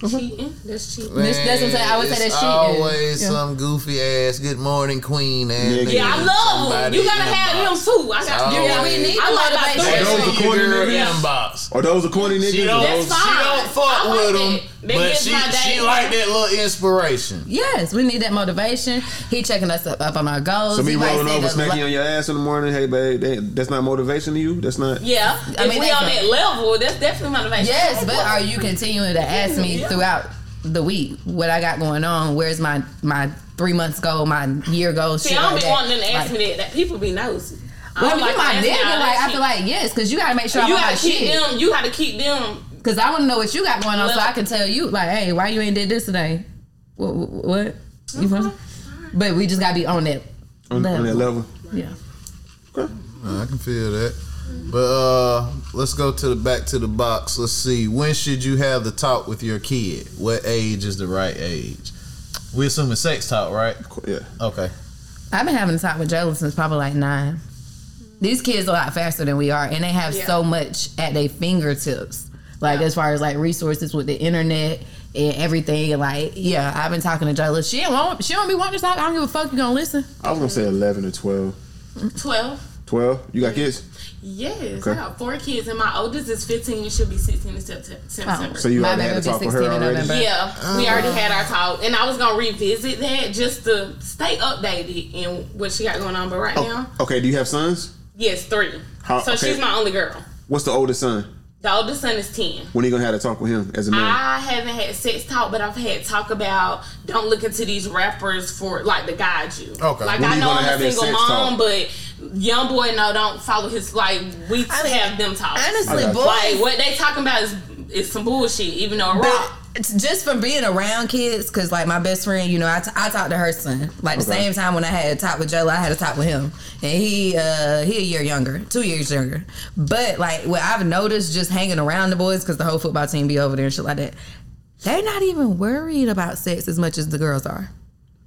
Okay. Cheating. That's cheating. Man, That's what I'm saying. I would say that's cheating. always Yeah. some goofy ass good morning queen ass. Yeah, Yeah, I love them. You gotta inbox. have them too. I got Oh, Yeah, we yeah. need I like my motivation. three. Are those the corny niggas? inbox. Are those the corny niggas? She don't, Or That's those- she don't fuck I like with that. them, That but she, she like that little inspiration. Yes, we need that motivation. He checking us up, up on our goals. So me He rolling over, smacking lo- on your ass in the morning. Hey, babe, that, that's not motivation to you. That's not. Yeah. I if mean, we that's on a- that level, that's definitely motivation. Yes, but are you continuing to ask me Yeah. throughout the week what I got going on? Where's my my three months goal, my year goal? See, shit I don't like be that. wanting them to ask Like, me that. That people be nosy. I Well, don't you like my to ask nigga, like I feel like yes, because you gotta make sure I'm you on my gotta keep shit. them. You gotta keep them. Because I want to know what you got going on, so I can tell you, like, hey, why you ain't did this today? What? what? You feel? But we just gotta be on that. On, on that level. Yeah. Okay. I can feel that. But uh let's go to the back to the box. Let's see. When should you have the talk with your kid? What age is the right age? We assuming sex talk, right? Yeah. Okay. I've been having a talk with Jalen since probably like nine. These kids are a lot faster than we are, and they have Yeah. so much at their fingertips. Like as far as like resources with the internet and everything. And like, yeah, I've been talking to Jalen. She don't want. She don't be wanting to talk. I don't give a fuck. You gonna listen? I was gonna say eleven or 12. Twelve. 12? You got kids? Yes, Okay. I got four kids, and my oldest is fifteen. and She'll be sixteen in September. Oh. September. So you My already baby had will to be talk with her 16 already? November. Yeah, we uh. already had our talk, and I was gonna revisit that just to stay updated in what she got going on. But right oh, now, Okay, do you have sons? yes, three. How- so okay. she's my only girl. What's the oldest son? The oldest son is ten. When are you gonna have to talk with him as a man? I haven't had sex talk, but I've had talk about don't look into these rappers for like to guide you. Okay. Like When I know I'm a single mom, talk? but young boy no don't follow his like we I mean, have them talk. Honestly, boy, like what they talking about is is some bullshit, even though it But rock. Just from being around kids, because like my best friend, you know, I, t- I talked to her son. Like the Okay. same time when I had a talk with Joe, I had a talk with him, and he uh he a year younger, two years younger. But like what I've noticed just hanging around the boys, because the whole football team be over there and shit like that. They're not even worried about sex as much as the girls are.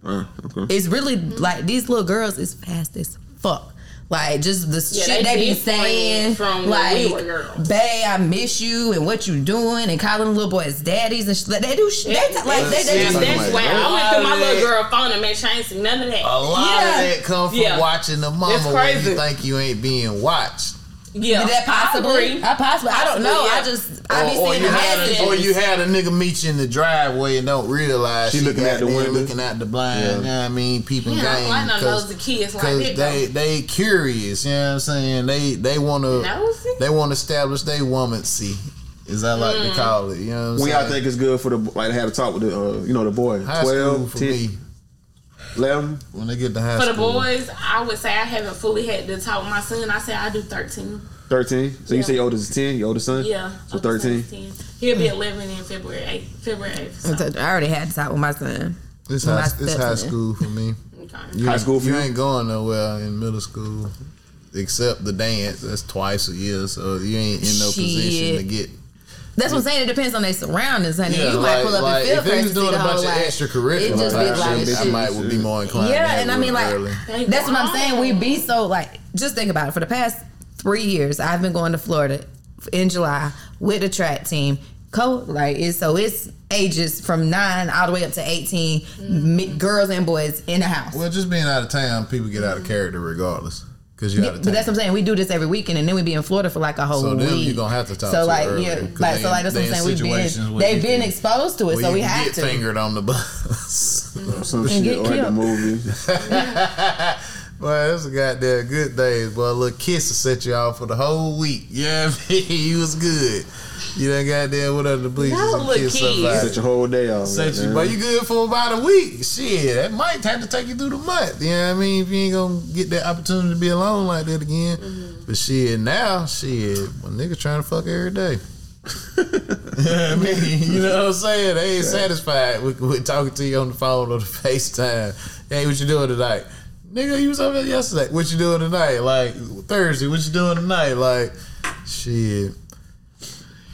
Uh, okay. It's really like these little girls is fast as fuck. Like just the Yeah, shit they they, be saying, from like, we were "Bae, I miss you," and what you doing, and calling little boys daddies and shit. They do shit. They t- like they, they That's, just, Yeah. that's why I went through my little girl phone and made sure I ain't seen none of that. A lot Yeah. of that come from Yeah. watching the mama when you think you ain't being watched. Yeah, Did that I possibly? agree. I possibly. I don't know. Possibly, I yeah. just I be or, or seeing you the had messages. a, or you had a nigga meet you in the driveway and don't realize She looking at the got window. looking at the blind. Yeah. You know what I mean, peeping Yeah, I game. don't like no 'cause- kids like Cause that, they though. they curious, you know what I'm saying? They they want to Nosy? they want to establish they womancy, as I like Mm. to call it. You know what I'm When saying? y'all think it's good for the like to have a talk with the uh, you know the boy? high 12, school for 10, me 11? when they get to high For the school. boys, I would say I haven't fully had to talk with my son. I say I do thirteen. 13. So you say your oldest is 10, your oldest son? Yeah, So oldest son 13. He'll be eleven in February eighth. February eighth. So. I already had to talk with my son. It's high, it's high school for me. Okay. You High ain't- school for you you? ain't going nowhere in middle school except the dance. That's twice a year, so you ain't in no position to get That's what I'm saying. It depends on their surroundings, honey. Yeah, you might pull up like, and feel if they crazy was doing a bunch of like, extracurricular It just be like shit, I might would be more inclined. to Yeah, have and I mean, like, early. That's what I'm saying. We grown. be so like, just think about it. For the past three years, I've been going to Florida in July with the track team. Co like it's so it's ages from nine all the way up to 18 mi- girls and boys in the house. Well, just being out of town, people get out of character regardless. Because you're Yeah, but that's what I'm saying. We do this every weekend, and then we be in Florida for like a whole So week. them you gonna have to talk So to like, early, yeah, 'cause like they so like that's what I'm saying. We've been they've been exposed to it, so we can have get to. fingered on the bus. Some And shit get or at the movie. Boy, this a goddamn good days. Boy, a little kiss to set you off for the whole week. Yeah, I mean, you was good. You done goddamn what other bleachers Y'all and little kiss somebody. Set your whole day off. Set you, but you good for about a week. Shit, that might have to take you through the month. You know what I mean? If you ain't gonna get that opportunity to be alone like that again. Mm-hmm. But shit, now, shit, my nigga trying to fuck every day. I mean, you know what I'm saying? They ain't satisfied with, with talking to you on the phone or the FaceTime. Hey, what you doing tonight? Nigga, you was over there yesterday. What you doing tonight? Like Thursday, what you doing tonight? Like, shit.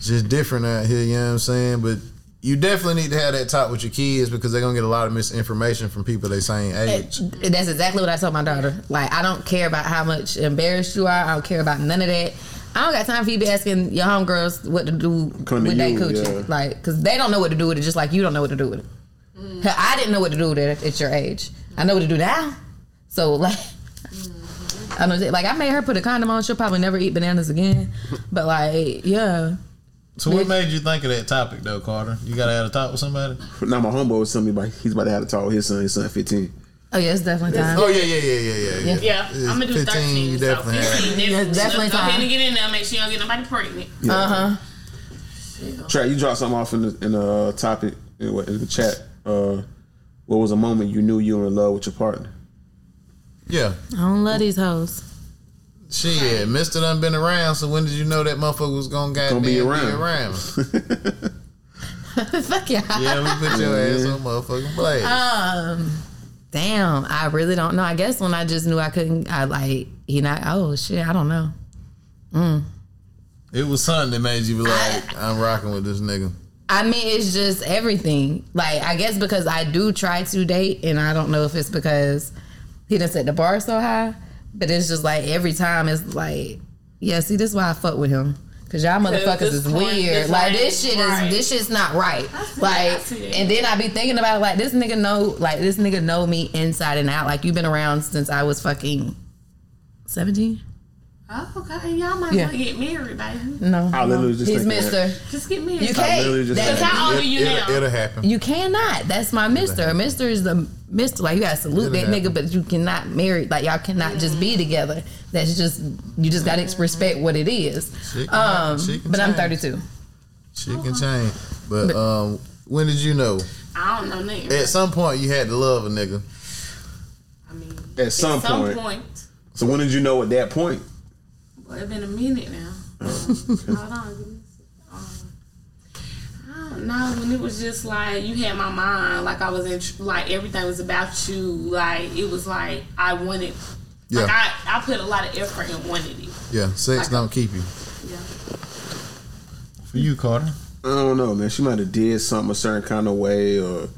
Just different out here, you know what I'm saying? But you definitely need to have that talk with your kids because they're gonna get a lot of misinformation from people they same age. That's exactly what I told my daughter. Like, I don't care about how much embarrassed you are. I don't care about none of that. I don't got time for you to be asking your homegirls what to do Come with that coochie. yeah. Like, because they don't know what to do with it, just like you don't know what to do with it. Mm. Hell, I didn't know what to do with it at your age. I know what to do now. So, like, I know, like, I made her put a condom on. She'll probably never eat bananas again. But, like, yeah. So what made you think of that topic though, Carter? You gotta have a talk with somebody? Now my homeboy was telling me about he's about to have to talk with his son. His son 15. Oh, yeah, it's definitely time. Oh yeah, yeah, yeah, yeah, yeah. yeah. Yeah, It's I'm gonna do 15, 13. you so definitely have. 15, Yeah, definitely. definitely Go ahead time. and get in there. Make sure you don't get nobody pregnant. Uh huh. Track, you dropped something off in the in the uh, topic in, in the chat. Uh, what was a moment you knew you were in love with your partner? Yeah. I don't love these hoes. Shit, Mister done been around, so when did you know that motherfucker was gonna goddamn be be around. around? Fuck yeah. yeah, we put your ass on motherfucking blade. Um, damn, I really don't know. I guess when I just knew I couldn't, I like he not. Oh shit, I don't know. it was something that made you be like, I'm rocking with this nigga. I mean, it's just everything. Like I guess because I do try to date, and I don't know if it's because he done set the bar so high, but it's just like every time it's like, yeah. See, this is why I fuck with him. Cause y'all motherfuckers is weird. is Like like, this shit right. is this shit's not right. Like, I see that. and then I be thinking about it, like this nigga know, like this nigga know me inside and out. Like you've been around since I was fucking seventeen. Oh, okay. Y'all might Yeah. well get married, baby. No, I literally just he's thinking that. Mister. Just get married. You can't. just That- How old are you It, now? will it'll happen. You cannot. That's my mister. Mister is the mister. Like you gotta salute that It'll nigga, but you cannot marry. Like y'all cannot just be together. That's just you just gotta respect what it is. She can- Um, she can but I'm 32. She can change. But um, when did you know? I don't know nothing. At some point, you had to love a nigga. I mean, At some, at some point. point. So when did you know at that point? Well, it's been a minute now. Hold on. give me a second. I. When it was just like you had my mind, like I was in, like everything was about you. Like it was like I wanted. Like I, I put a lot of effort in wanted it. Yeah, sex don't keep you. Yeah. For you, Carter. I don't know, man. She might have did something a certain kind of way, or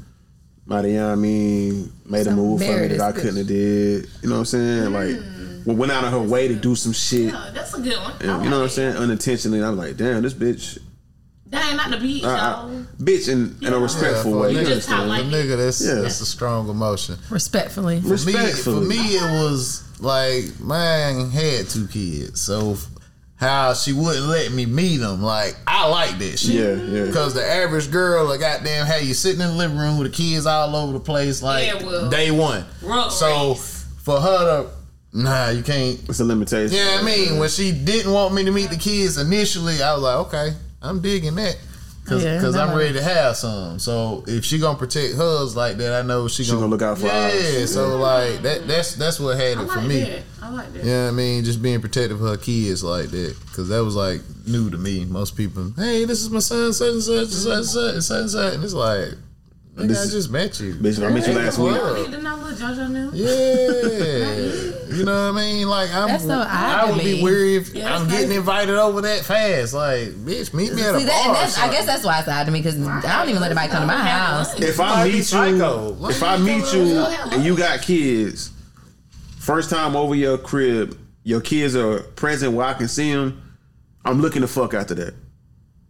might have, you know what I mean, made a move for me that I couldn't have did. You know what I'm saying? Hmm. Like, well, went out of her way to do some shit. Yeah, that's a good one. and, I you know what I'm saying? Unintentionally, I'm like, damn, this bitch, it. That ain't not the beach, uh, though. bitch, in, in a respectful for way. You nigga, just how understand? a like- nigga, that's Yeah. that's a strong emotion. Respectfully. For me, for me, it was like mine had two kids, so how she wouldn't let me meet them, like I like that shit. Yeah, yeah. Because the average girl, like goddamn, had you sitting in the living room with the kids all over the place, like Yeah, well, day one. road so race. for her to, nah, you can't. It's a limitation. Yeah, I mean, when she didn't want me to meet the kids initially, I was like, okay, I'm digging that. Cause, Yeah, Cause I'm ready to have some. So if she gonna protect hers like that, I know she, She gonna look out for us. yeah, ours. so like that that's that's what had it like for me. that. I like that. Yeah, I mean, just being protective of her kids like that, because that was like new to me. Most people, hey, this is my son, such and such, and such and such, and such and such, and it's like, This I just met you. Bitch, I met you last week. don't need to know little JoJo now. Yeah, You know what I mean? Like I'm, That's so I would be me. weary if Yeah, I'm getting crazy. invited over that fast. Like, bitch, meet me at a See, bar. that, and or that's, I guess that's why it's odd to me because I don't even let anybody come to my house. If I meet you, psycho. if I meet you and you got kids, first time over your crib, your kids are present where I can see them. I'm looking the fuck after that.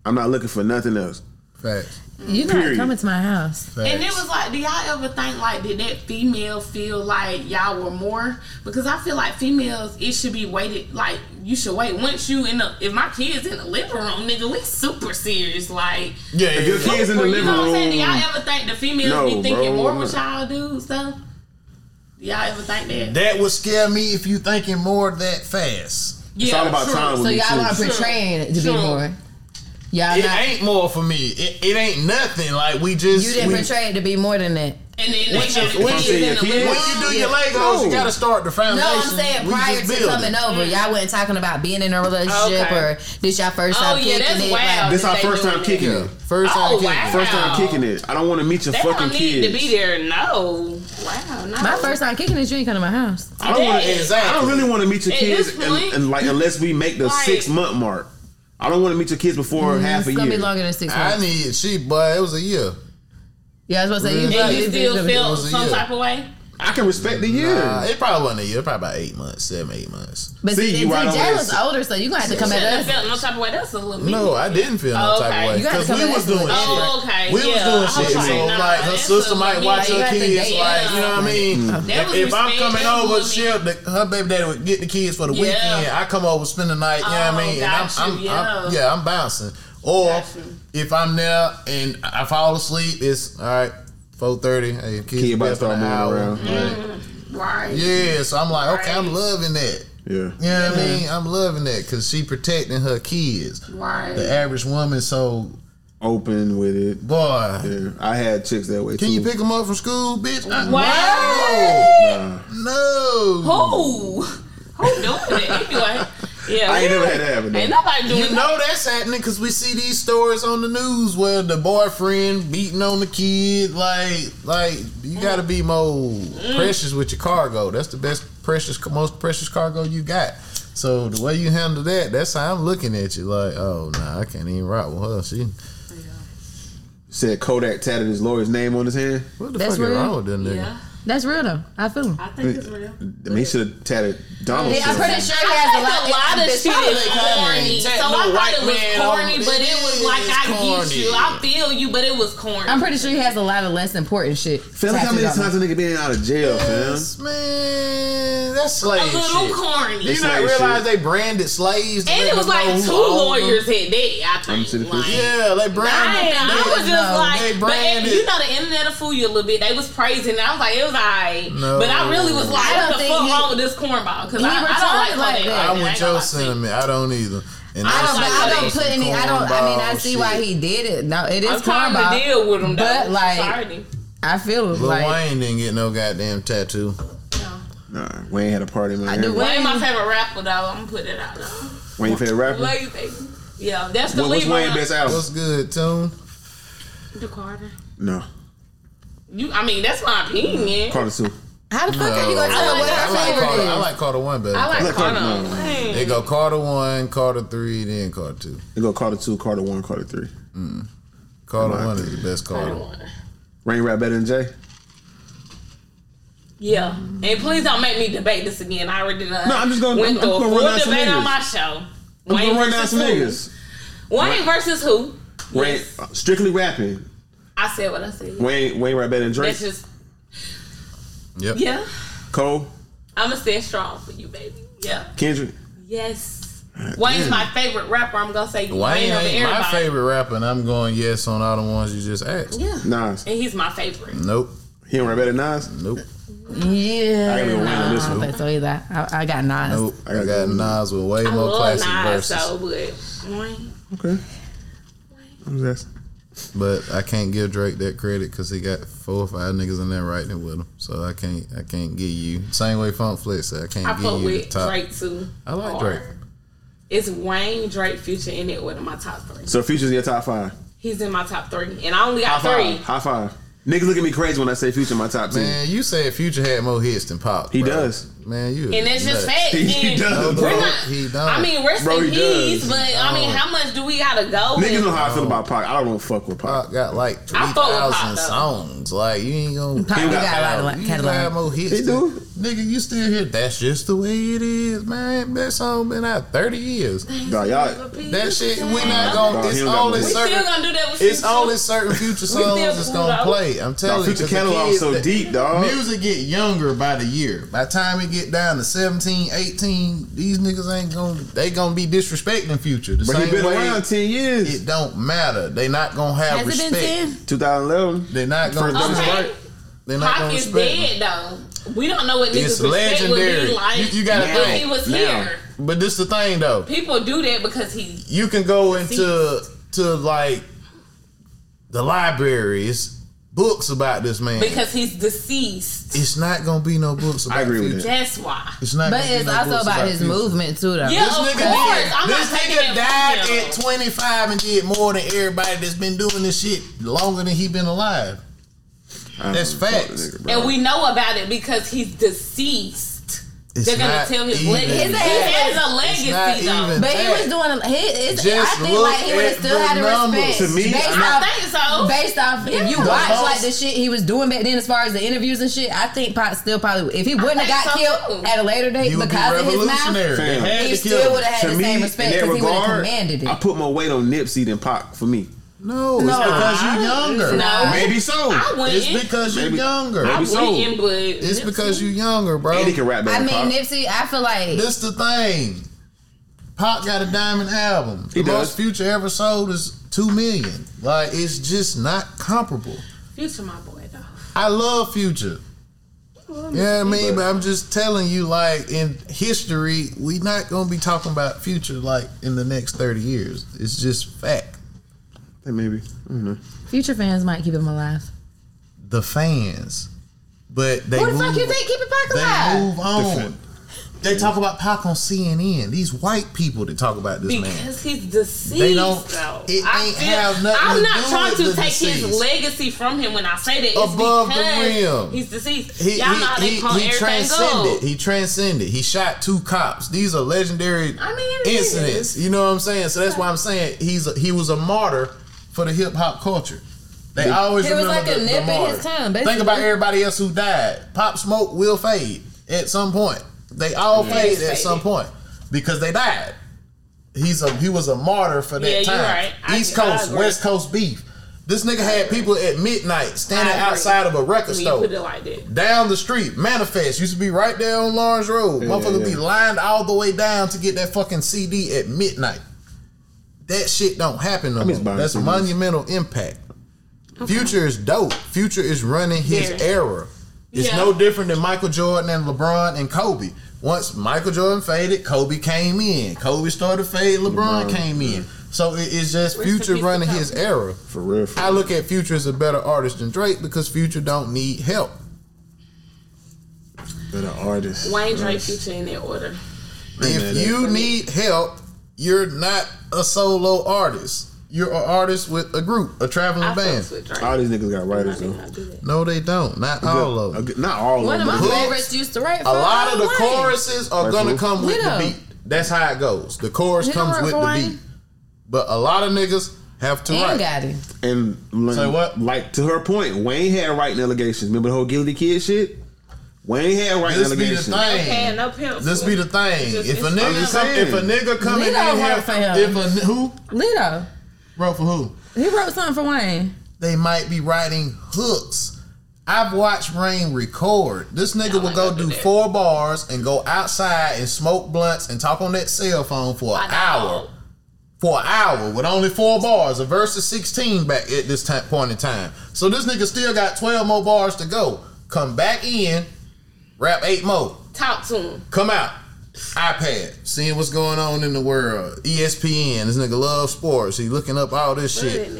I'm not looking for nothing else. Facts. You're not Period. coming to my house. Facts. And it was like, do y'all ever think like, did that female feel like y'all were more? Because I feel like females, it should be waited. Like you should wait. Once you in the, if my kids in the living room, nigga, we super serious. Like, yeah, If your yeah, kids in the you living know what I'm saying? Do y'all ever think the females No, be thinking bro, more I'm what y'all do and stuff? Do y'all ever think that? that would scare me if you thinking more that fast. it's all about time So y'all want to too. portray it to be more. Y'all It not. ain't more for me. It, it ain't nothing. Like we just You didn't we, portray it to be more than that. And then they When you- have the when you- when living when you do your Legos, you gotta start the foundation. No, I'm saying prior to coming it. over, mm. y'all wasn't talking about being in a relationship Okay. or this y'all first Oh, time yeah, kicking that's it. wild. Like, This our first time kicking Yeah, it. first time Oh, kicking. wow. First time kicking it. I don't want to meet your They fucking don't need kids. to be there. No. Wow. No. my first time kicking is you ain't come to my house. I don't want Yeah, to. exactly. I don't really want to meet your At kids, and, point, and like unless we make the like- six month mark. I don't want to meet your kids before mm-hmm. half a year. It's a gonna year. be longer than six months. I months. need she, but it was a year. Yeah, I was supposed to say you. Mm-hmm. And you you- still feel some year. type of way? I can respect the year. Nah, it probably wasn't a year. Probably about eight months, seven, eight months. But See, see, you right Jay was older, so you gonna have to come at Shouldn't us. have felt no type of way. That's a little mean. No, I didn't feel no Oh, type of way You gotta because come we was doing with- shit. Oh, okay. We was doing I shit, was so like, nah, like her sister might watch mean. her You have to kids, like us. you know what I mean. That If, if I'm coming over, she'll her baby daddy would get the kids for the weekend. I come over, spend the night. You know what I Oh, mean? And I'm, I'm, I'm yeah. yeah, I'm bouncing. Or if I'm there and I fall asleep, it's all right. Four thirty. Hey, kids Kid about be to up start in an moving hour. around. Like, Right. yeah, so I'm like, okay, I'm loving that. Yeah. You know what I mean? I'm loving that because she protecting her kids. Right. The average woman, so Open with it. boy, Yeah. I had chicks that way can too. you pick them up from school, bitch? I- Wow. No. Who? Who doing it? Anyway. Yeah. I ain't never had that happen. Ain't though. nobody doing You know that's happening because we see these stories on the news where the boyfriend beating on the kid. Like, like you got to be more mm. precious with your cargo. That's the best precious, most precious cargo you got. So the way you handle that, that's how I'm looking at you. Like, oh nah, I can't even rock with her. She, Said Kodak tatted his lawyer's name on his hand. what the That's fuck is wrong with that nigga? Yeah. That's real though. I feel him. I think it's real. I mean, he should have tatted Donald. Yeah, I'm Trump. pretty sure he has a lot. a lot of shit is corny. So Tap I thought white it was man corny, but it was it like is I get you. I feel you, but it was corny. I'm pretty sure he has a lot of less important shit. Feel like how many times a nigga been out of jail, fam? Yes, man, that's a slave little shit. corny. Do you not realize shit. they branded slaves? And it was know like two owned them? lawyers had that. I I'm to the think. Like, Yeah, they branded. Damn, I was just no, like, they but branded. you know the internet will fool you a little bit. They was praising, and I was like, it was alright. No. But I really was like, I don't what the fuck wrong with this cornball? Because I, I don't like retarded like Kodak. that. I'm I with ain't your gonna lie to you. sentiment. I don't either. And I I don't don't, like I don't put any. I don't. I mean, I see why he did it. No, it is I'm trying to cornball. deal with him, though. But, like, Sorry. I feel Lil like Wayne didn't get no goddamn tattoo. Nah, Wayne had a party, man. I do Wayne my favorite rapper, though. I'm gonna put it out though. Wayne your favorite rapper? Love you, baby. Yeah, that's the What, what's Lil Wayne one. best album? What's good, Tune? The Carter. No, You, I mean, that's my opinion. Carter two. How the fuck are you gonna tell I what her I like favorite Carter. is? I like Carter one better. I like Like Carter. Carter, no. Wayne. They go Carter one, Carter three, then Carter two. They go Carter two, Carter one, Carter three. Mm. Carter my one is the best Carter Carter. one. Wayne rap better than Jay. Yeah, and please don't make me debate this again. I already done. No, I'm just gonna- went I'm- through I'm a gonna full run down some debate on my show. I'm Wayne gonna run down versus some who? niggas. Wayne versus who? Wayne, Yes. strictly rapping. I said what I said. Wayne, Wayne rap better than Drake. That's just Yep. yeah. Cole, I'ma stand strong for you, baby. Yeah. Kendrick. Yes. Wayne's my favorite rapper. I'm gonna say Wayne Wayne over ain't my favorite rapper, and I'm going yes on all the ones you just asked. Yeah. Nas. And he's my favorite. Nope. He don't rap better than Nas. Nope. Yeah, I gotta go Wayne on this I don't one. think so either. I, I got Nas. Nope. I I gotta got go. Nas with way I more love classic Nas verses. though, but Wayne. Okay. I'm just asking. But I can't give Drake that credit because he got four or five niggas in there writing with him. So I can't I can't give you same way Funk Flex said, I can't I give fuck you the top. Drake too. I like hard. Drake. It's Wayne, Drake, Future in it with my top three. So Future's in your top five. He's in my top three, and I only got High three. five. High five. Niggas look at me crazy when I say Future in my top ten. Man, you said Future had more hits than Pac. he bro. does. Man, you. And it's just nuts. fact. He does, we're bro. not, He don't. I mean, rest Bro, in he peace, does. but I mean, oh. how much do we gotta go? Niggas with? know how I feel about Pac. I don't want to fuck with Pac. Pac got like three I fuck with Pac, thousand though. songs. Like you ain't gonna. Pac, He we got got a lot of catalog. more hits. He do. Nigga, you still hear that's just the way it is, man. That song been out 30 years. Dog, y'all, That shit, we not gonna, Dog, it's he don't got only no still certain, gonna do that with it's Future. only certain future songs still that's cool, gonna play. I'm telling you. future 'cause the catalog kids so deep, dog. Music get younger by the year. By the time it get down to 17, 18, these niggas ain't gonna, they gonna be disrespecting future. The But same he been way around ten years. it don't matter. They not gonna have Has respect. 2011. They're not gonna First respect. Okay. They're not Pac gonna is respect. them. dead though. We don't know what niggas It's respect would legendary. be like You- you gotta if think. he was Now. here. But this the thing though. People do that because he you can go into to like the libraries, books about this man. because he's deceased. it's not gonna be no books about I agree with Future. that. That's why. It's not. But gonna be it's no also books about his Future. movement too, though. Yeah, This of nigga, course. did, I'm this not nigga that died him. at 25 and did more than everybody that's been doing this shit longer than he been alive. That's don't fuck with facts. nigga. And we know about it because he's deceased. It's They're gonna not tell his even legacy. He that. has a not legacy though. even- But he that. was doing. He, it's, I Just think look like he would have still the had the numbers. respect. To me, based I'm off, I think so. based off if you Yeah. watch The like the shit he was doing back then, as far as the interviews and shit, I think Pac still probably if he wouldn't have got so, killed too. at a later date He would be because of his mouth, revolutionary. They Fam. he still would have had to the me, same in respect that because he would have regard, commanded it. I put more weight on Nipsey than Pac for me. No, it's No. because you're younger. No. Maybe so. I wouldn't. It's because you're Maybe- younger. I maybe so. wouldn't, but It's because you're younger, bro. And he can rap better I mean, Pac. Nipsey, I feel like This the thing. Pac got a diamond album. He the does. most Future ever sold is two million. Like it's just not comparable. Future, my boy though. I love Future. Yeah, I mean, but I'm just telling you, like in history, we not gonna be talking about Future like in the next thirty years. It's just fact. Hey, maybe. I don't know. future fans might keep him alive. The fans, but they Who the move, fuck you think keep it Pac they move on. Different. They talk about Pac on CNN. These white people that talk about this man. Because he's deceased. They don't- though. it I ain't feel- have nothing I'm to not do trying with to take deceased. his legacy from him when I say that. It's Above the rim. He's deceased. He, Y'all know how they he, pump he everything transcended. up. He transcended. He shot two cops. These are legendary I mean, incidents. is. You know what I'm saying? So that's why I'm saying he's a, he was a martyr for the hip hop culture. They always He was remember like a the, nip the in martyr. his time, Think about everybody else who died. Pop Smoke will fade at some point. They all fade at faded. some point because they died. He's a he was a martyr for that Yeah, time. right. I- East I Coast, agree. West Coast beef. This nigga had people at midnight standing outside of a record When you store put it like that. down the street. Manifest used to be right there on Laurens Road. Yeah, Motherfucker yeah. be lined all the way down to get that fucking CD at midnight. That shit don't happen no more. That's CDs. monumental impact. Future is dope. Future is running his Very. era. It's Yeah. no different than Michael Jordan and LeBron and Kobe. Once Michael Jordan faded, Kobe came in. Kobe started to fade, LeBron, LeBron, came in. So it- it's just Rest in Future running his era. For real. For I real. look at Future as a better artist than Drake because Future don't need help. Better artist. Wayne Drake, Nice. Future in that order. If you need help, you're not a solo artist. You're an artist with a group, a traveling I band. fucks with Drake. All these niggas got writers though. not do that. No, they don't. Not all of them. good- Not all One of of them. my Hooks. favorites used to write. A lot of the Wayne. choruses are Right, gonna Lil? come with the Widow. beat. That's how it goes. The chorus He comes write with for the Wayne? beat. But a lot of niggas have to And write. got him. And like, Say what? Like to her point, Wayne had writing allegations. Remember the whole guilty kid shit? Wayne had writing This be the allegations. thing. Okay, no pencil. This be the thing. Just- If a I'm nigga just come, if a nigga come in here, for him. if a who Lito. wrote for who? He wrote something for Wayne. they might be writing hooks. I've watched Wayne record. This nigga will go like do that. four bars and go outside and smoke blunts and talk on that cell phone for an hour. For an hour with only four bars. A verse of 16 back at this time, point in time. So this nigga still got 12 more bars to go. Come back in, rap eight more. Talk to him. Come out. iPad, seeing what's going on in the world. ESPN, this nigga loves sports. He looking up all this shit.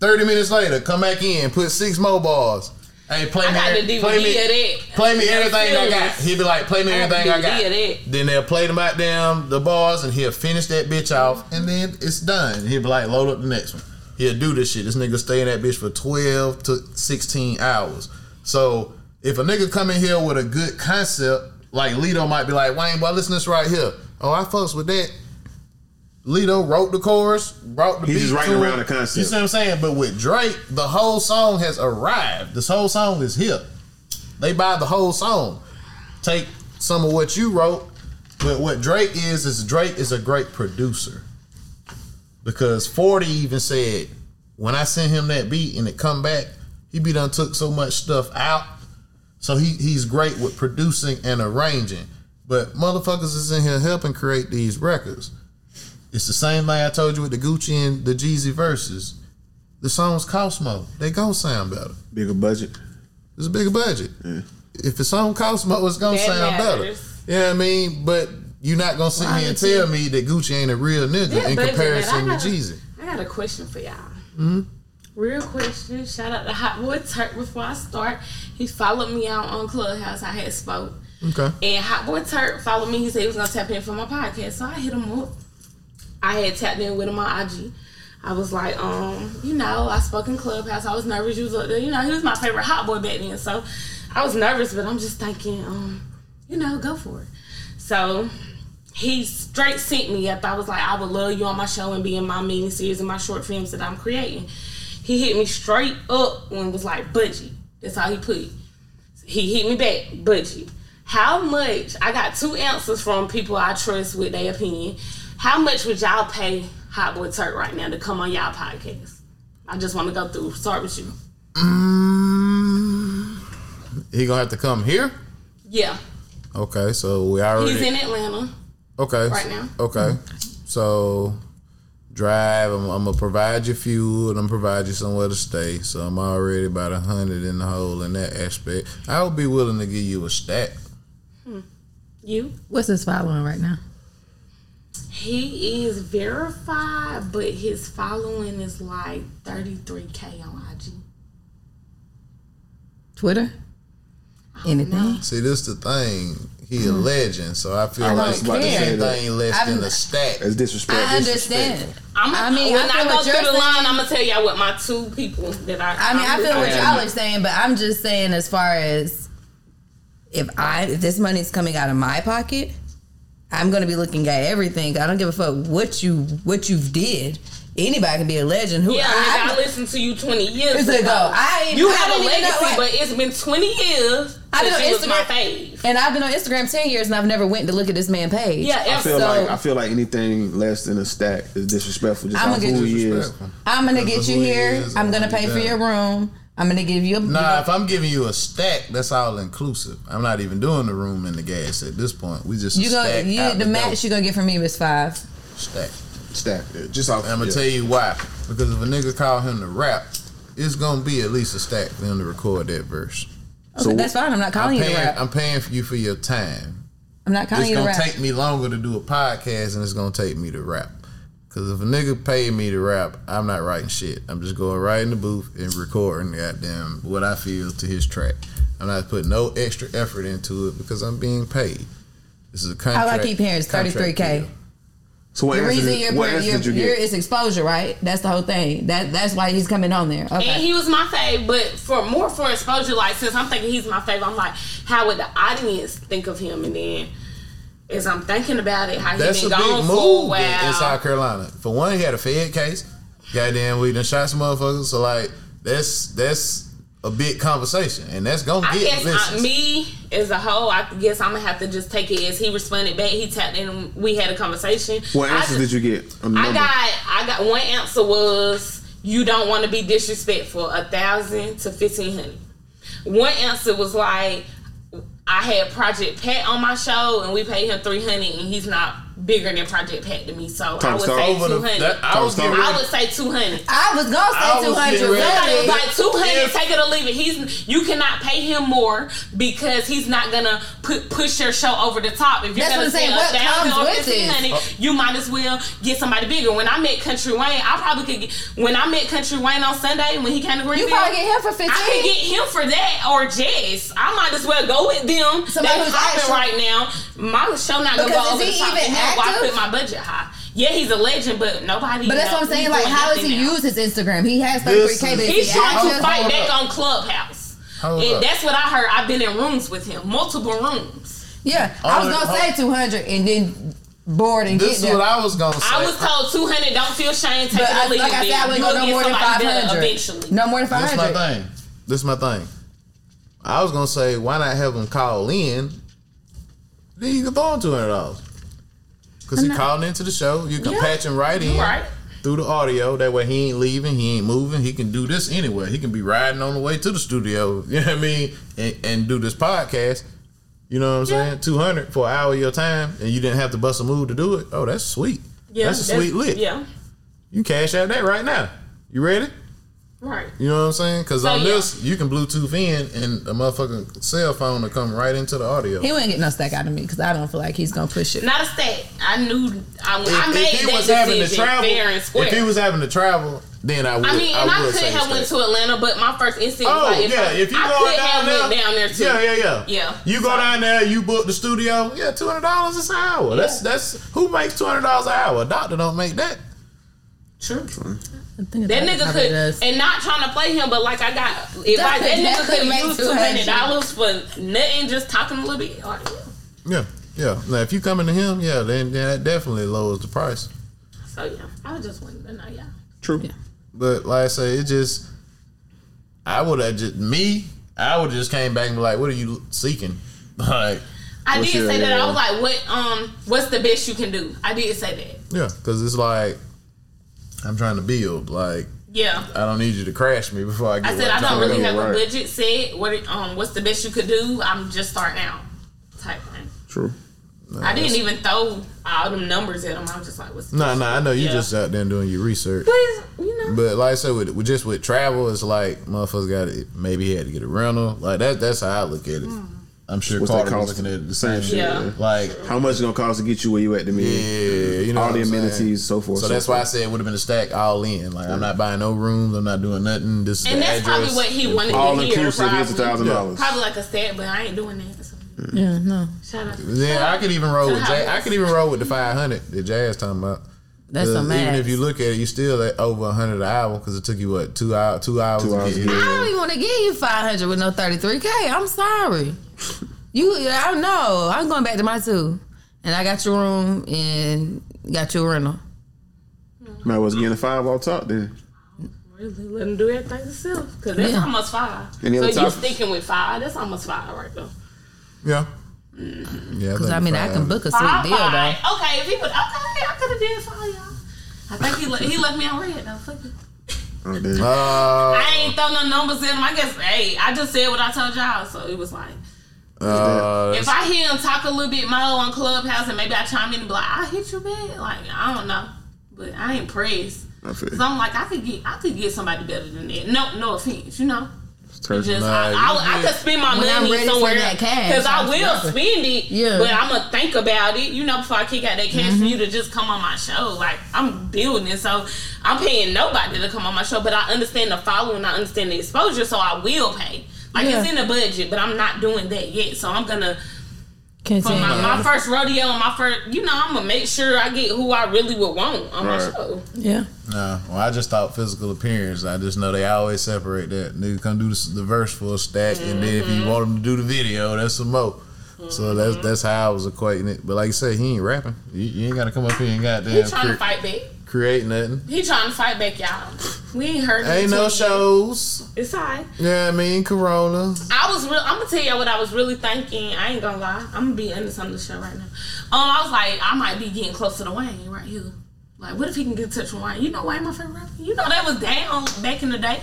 30 minutes later, come back in, put six more balls. Hey, play I me, got the DVD play me, play me everything I got. He'll be like, play me I everything I got. Then they'll play them out down the bars and he'll finish that bitch off and then it's done. He'll be like, load up the next one. He'll do this shit. This nigga stay in that bitch for 12 to 16 hours. So if a nigga come in here with a good concept, like Lito might be like, Wayne, boy, listen to this right here. Oh, I fucks with that. Lito wrote the chorus, brought the beat. He's beat just writing around it. the concept. You see what I'm saying? But with Drake, the whole song has arrived. This whole song is here. They buy the whole song. Take some of what you wrote, but what Drake is is Drake is a great producer. Because 40 even said, when I sent him that beat and it come back, he be done took so much stuff out. So he he's great with producing and arranging. But motherfuckers is in here helping create these records. It's the same thing I told you with the Gucci and the Jeezy verses. The songs cost more. They gonna sound better. Bigger budget. It's a bigger budget. Yeah. If it's on Cosmo, it's gonna That sound better. matters. You know what I mean? But you're not gonna sit here and tell me that Gucci ain't a real nigga Yeah, in comparison to gotta- Jeezy. I got a question for y'all. Mm-hmm. Real question. Shout out to Hot Boy Turk before I start. He followed me out on Clubhouse. I had spoke. Okay. And Hot Boy Turk followed me. He said he was gonna tap in for my podcast. So I hit him up. I had tapped in with him on IG. I was like, um, you know, I spoke in Clubhouse. I was nervous. You was up there. You know, he was my favorite hot boy back then. So I was nervous, but I'm just thinking, um, you know, go for it. So he straight sent me after I was like, I would love you on my show and be in my mini series and my short films that I'm creating. He hit me straight up and was like, budgie. That's how he put it. He hit me back, budgie. How much? I got two answers from people I trust with their opinion. How much would y'all pay Hot Boy Turk right now to come on y'all podcast? I just want to go through. Start with you. Mm, he gonna have to come here. Yeah, Okay, so we already he's in Atlanta. okay right now. Okay, mm-hmm. so drive. I'm, I'm gonna provide you fuel and I'm gonna provide you somewhere to stay. So I'm already about a hundred in the hole in that aspect. I would be willing to give you a stack. Hmm. You? What's his following right now? He is verified, but his following is like 33k on IG. Twitter? Anything? See, this the thing. He a mm-hmm. legend, so I feel I like don't care. anything less I'm- than a stack. That's disrespectful. I understand. I'm, I mean, when I I, feel go through you're the line. I'm gonna tell y'all what my two people that I. I mean, I I'm feel what y'all are saying, but I'm just saying as far as if I if this money's coming out of my pocket, I'm gonna be looking at everything. I don't give a fuck what you what you did. Anybody can be a legend. Who Yeah, I, nigga, I, listened to you 20 years Years ago. ago. I you I have a didn't know, legacy, like- but it's been 20 years I've been on you my Instagram- fave. and I've been on Instagram ten years and I've never went to look at this man page. Yeah, I feel So- like I feel like anything less than a stack is disrespectful. Just I'ma get who he is. I'm gonna Because get you who he here. is I'm gonna what he pay for your room. I'm gonna give you a Nah, if I'm giving you a stack, that's all inclusive. I'm not even doing the room and the gas at this point. We just a you gonna stack you, out the door. match you're gonna get from me is five. stack. Stack. Yeah, just off. And I'm gonna yeah. tell you why. Because if a nigga call him to rap, it's gonna be at least a stack for him to record that verse. Okay, So- that's fine. I'm not I'm calling you to paying, rap. I'm paying for you for your time. I'm not calling It's you to rap. It's gonna take me longer to do a podcast and it's gonna take me to rap. Cause if a nigga paid me to rap, I'm not writing shit. I'm just going right in the booth and recording goddamn what I feel to his track. I'm not putting no extra effort into it because I'm being paid. This is a contract. All I keep hearing is 33K. deal. So what The reason did, you're, what you're, answer did you you're, get? it's exposure, right? That's the whole thing. That that's why he's coming on there. Okay. And he was my fave, but for more for exposure, like since I'm thinking he's my fave, I'm like, how would the audience think of him? And then as I'm thinking about it, how he That's a been big gone for a move in, while. in South Carolina. For one, he had a Fed case. Goddamn, we done shot some motherfuckers. So like, that's that's a big conversation, and that's gonna I get guess. Uh, I, me as a whole, I guess I'm gonna have to just take it as he responded back. He tapped in, and we had a conversation. What I answers just- did you get? I number? got, I got one answer was you don't want to be disrespectful. A thousand to fifteen hundred. One answer was like I had Project Pat on my show, and we paid him three hundred, and he's not bigger than Project Pat to me. So I would Starr say Over two the, hundred. that, I was Tom. I would say two hundred. I was gonna say two hundred. getting ready- Somebody was really. like two hundred, If- take it or leave it. He's you cannot pay him more because he's not gonna put push your show over the top. If you're That's gonna say saying. a What thousand comes or fifteen hundred, this? you might as well get somebody bigger. When I met Country Wayne, I probably could get when I met Country Wayne on Sunday when he came to Greenville. You probably get him for I could get him for that or Jess. I might as well go with them. Somebody they who's popping actually- right now. My show not gonna Because go is over he the top. even And that's why I put my budget high. Yeah, he's a legend, but nobody. But that's what I'm saying. he's Like, how does he now. use his Instagram? He has This 33k, but is- is He's trying to fight back up. on Clubhouse. Hold and up. that's what I heard. I've been in rooms with him, multiple rooms. Yeah, I was gonna say two hundred and then bored and This is get there. what I was gonna say. I was told 200. Don't feel shame. Take but it I, or leave like I said, I wouldn't You go no more than five somebody better hundred. Eventually. No more than 500. This is my thing. This is my thing. I was gonna say, why not have him call in? Then you can throw him two hundred dollars. Cause he called into the show. You can Yeah. patch him right in Right. through the audio. That way he ain't leaving, he ain't moving. He can do this anywhere. He can be riding on the way to the studio. You know what I mean? And, and do this podcast. You know what I'm saying? Two hundred for an hour of your time, and you didn't have to bust a move to do it. Oh, that's sweet. Yeah, that's a sweet lick. Yeah. You can cash out that right now. You ready? Right. You know what I'm saying? Because So, on yeah. this, you can Bluetooth in, and a motherfucking cell phone will come right into the audio. He wouldn't get no stack out of me because I don't feel like he's gonna push it. Not a stat. I knew. I, If, I made if he that was having to travel, fair and square. if he was having to travel, then I would. I mean, and I, could say have went to Atlanta, but my first instinct Oh was like, if yeah, I, if you I go could down have there, down there too. Yeah, yeah, yeah. Yeah. You go So- down there, you book the studio. Yeah, two hundred dollars an hour. That's that's who makes two hundred dollars an hour. A doctor don't make that. True. I think That nigga could, does. and not trying to play him, but like I got, if I, that That nigga could could make use two hundred $200. for nothing, just talking a little bit. Like, yeah. Yeah, yeah. Now if you coming to him, yeah, then, then that definitely lowers the price. So yeah, I was just wanting to know, yeah. True. But like I say, it just I would have just me. I would just came back and be like, "What are you seeking?" Like, I did your- say that. I was like, "What? Um, what's the best you can do?" I didn't say that. yeah, because it's like I'm trying to build. Like, Yeah. I don't need you to crash me before I get. I said what I don't really do. have a budget set. What? Um, what's the best you could do? I'm just starting out. Type thing. True. I didn't even throw all them numbers at him. I was just like, "What's?" the No, best no, you I know you Yeah. just out there doing your research. Please, you know. But like I said, with, with just with travel, it's like motherfuckers got to maybe he had to get a rental. Like that. That's how I look at it. I'm sure What's that Carter was cost? looking at it the same shit. Yeah. Like How much it's gonna cost to get you where you at the Yeah, you know all what the I'm saying? amenities, so forth. So that's why I said it would have been a stack all in. Like I'm not buying no rooms. I'm not doing nothing. This is and the that's address. probably what he wanted all to hear. inclusive. Here's a Probably. thousand Yeah. dollars. Probably like a stat, but I ain't doing that. So. Yeah, no, Shout out. Yeah, I could even roll with So Jazz. how- I could even roll with the 500 that Jazz talking about. that's uh, 'Cause some Even if you look at it, you still at over 100 an hour because it took you what two hours, two hours, Two hours to get I don't even want to give you five hundred with no thirty three k. I'm sorry. You, I don't know. I'm going back to my two, and I got your room and got your rental. Might as well getting a five all top then. Really let him do everything himself. Cause that's Yeah. almost five. So you are sticking with five? That's almost five right there. Yeah, Mm-hmm. yeah. Because I mean, I can book a sweet Five, deal though. Okay, if he would, okay, I could have did five, y'all. I think he le- he left me on red though. Fuck it. Oh, damn. Uh, I ain't throw no numbers in him. I guess, hey, I just said what I told y'all, so it was like. Uh, If I hear him talk a little bit more on Clubhouse and maybe I chime in and be like, I hit you bad. Like, I don't know. But I ain't pressed. I feel Cause I'm like, I could get I could get somebody better than that. No, no offense, you know. it's It turkey. just I, I, I could spend my When money somewhere that cash, because I will spend it. Yeah. But I'm gonna think about it, you know, before I kick out that cash for you to just come on my show. Like I'm building it, so I'm paying nobody to come on my show. But I understand the following, I understand the exposure, so I will pay. Like Yeah. it's in the budget, but I'm not doing that yet. So I'm gonna for my, my first rodeo and my first, you know, I'm gonna make sure I get who I really would want on my show. yeah. Nah, well, I just thought physical appearance. I just know they always separate that. Nigga come do the, the verse for a stack, and then if you mm-hmm. want him to do the video, that's some more. So mm-hmm. that's that's how I was equating it. But like you said, he ain't rapping. You, you ain't got to come up here and He goddamn trying to fight back. Create nothing. He trying to fight back, y'all. We ain't heard. Ain't no shows. It's alright. Yeah, I mean Corona. I was real. I'm gonna tell y'all what I was really thinking. I ain't gonna lie. I'm gonna be honest on the show right now. Um, I was like, I might be getting close to the Wayne right here. Like, what if he can get in touch with Wayne? You know Wayne, my favorite rapper. You know that was down back in the day.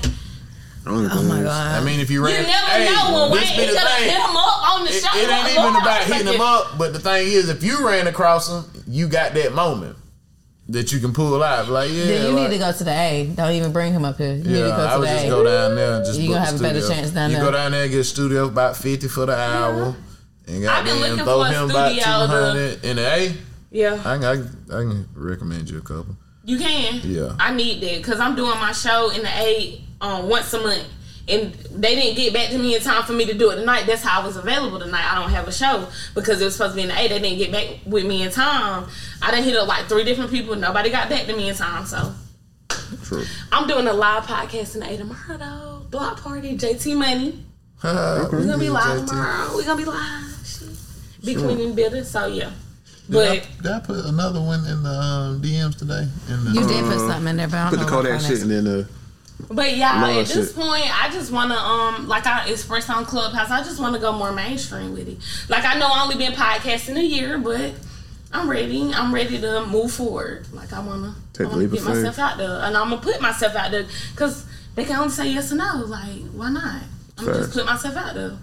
Oh my god. I mean, if you ran, You never hey, know when Wayne this he could hit him up on the It, show. it ain't Like, even about hitting him up, but the thing is, if you ran across him, you got that moment that you can pull out. Like, yeah, Then you like- need to go to the A. Don't even bring him up here. You need to Yeah, go to I would the just A. go down there and just You book gonna the have a better chance down you there. You go down there and get a studio about fifty for the hour, and I've been goddamn looking throw for a him about two hundred to- in the A. Yeah, I, can- I, can- I can recommend you a couple. you can. Yeah. I need that because I'm doing my show in the A um, once a month. And they didn't get back to me in time for me to do it tonight. That's how I was available tonight. I don't have a show because it was supposed to be in the A. They didn't get back with me in time. I done hit up like three different people. Nobody got back to me in time. So True. I'm doing a live podcast in the A tomorrow though. Block party, JT Money. We're gonna be live tomorrow. We're gonna be live. Shit. B. Queen and Bitter. So yeah, Did I, but did I put another one in the um, DMs today? In the, You did put something in there, but I don't Put the know what Kodak shit of- and then uh, but y'all Lord at this shit. point, I just wanna um like I expressed on Clubhouse. I just wanna go more mainstream with it. Like I know I only been podcasting a year, but. I'm ready. I'm ready to move forward. Like I wanna, Take I wanna get of faith. myself out there, and I'm gonna put myself out there because they can only say yes or no. Like why not? I'm gonna just put myself out there.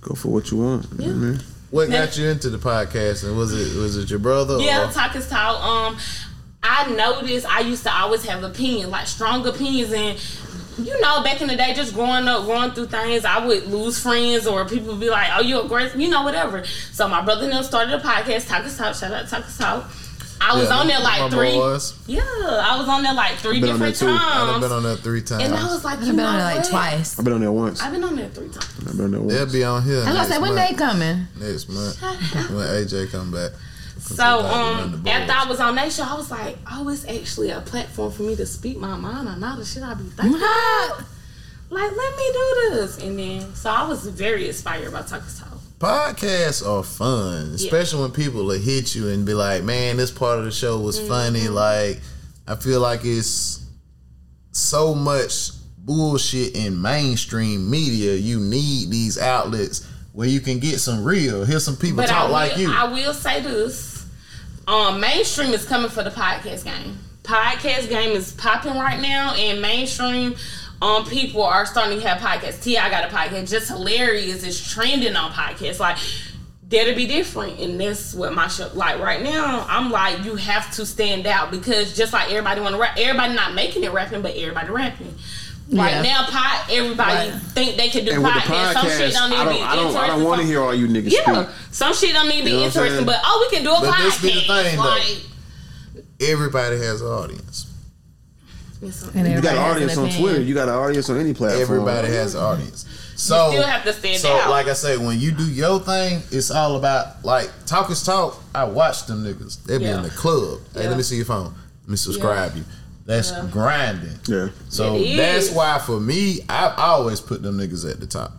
go for what you want. You know what I mean? what got you into the podcasting? Was it was it your brother? Yeah, or- talk is talk. Um, I noticed I used to always have opinions, like strong opinions, and you know, back in the day, just growing up, going through things, I would lose friends or people would be like, "Oh, you aggressive," you know, whatever. So my brother and them started a podcast, Talk is Talk. Shout out Talk is Talk. I was Yeah, on there like three. boys. Yeah, I was on there like three Been on different there too. I've been on there three times. and I was like, I've been know on it like what? twice. I've been on there once. I've been on there three times. I've been on there once. They'll be on here. I was gonna say when month. they coming. next month when AJ come back. So about to run um, after. I was on that show, I was like, oh, it's actually a platform for me to speak my mind on all the shit I be thinking. about. Like, let me do this, and then so I was very inspired by Talk is Talk. Podcasts are fun, especially when people will hit you and be like, "Man, this part of the show was Mm-hmm. funny." Like, I feel like it's so much bullshit in mainstream media. You need these outlets where you can get some real. Hear some people But talk will, like you. I will say this: um, mainstream is coming for the podcast game. Podcast game is popping right now, and mainstream. Um, people are starting to have podcasts. T.I. got a podcast, just hilarious. It's trending on podcasts. Like that'll be different, and that's what my show. Like right now, I'm like you have to stand out because just like everybody want to rap, everybody not making it rapping, but everybody rapping. Right Yeah. now, pod everybody Right. think they can do And with the podcasts. Some shit podcast, don't need I to be don't, I don't, I don't want to hear all you niggas yeah, speak. some shit don't need to be You know interesting, but oh, we can do a But podcast. this be the thing, though. like, Everybody has an audience. And You got an has audience on. Twitter. You got an audience on any platform. Everybody has an audience. So still have to stand so out. like I say, when you do your thing, it's all about like talk is talk. I watch them niggas. They be Yeah. in the club. Hey, Yeah. let me see your phone. Let me subscribe you. That's Yeah. grinding. Yeah. So that's why for me, I always put them niggas at the top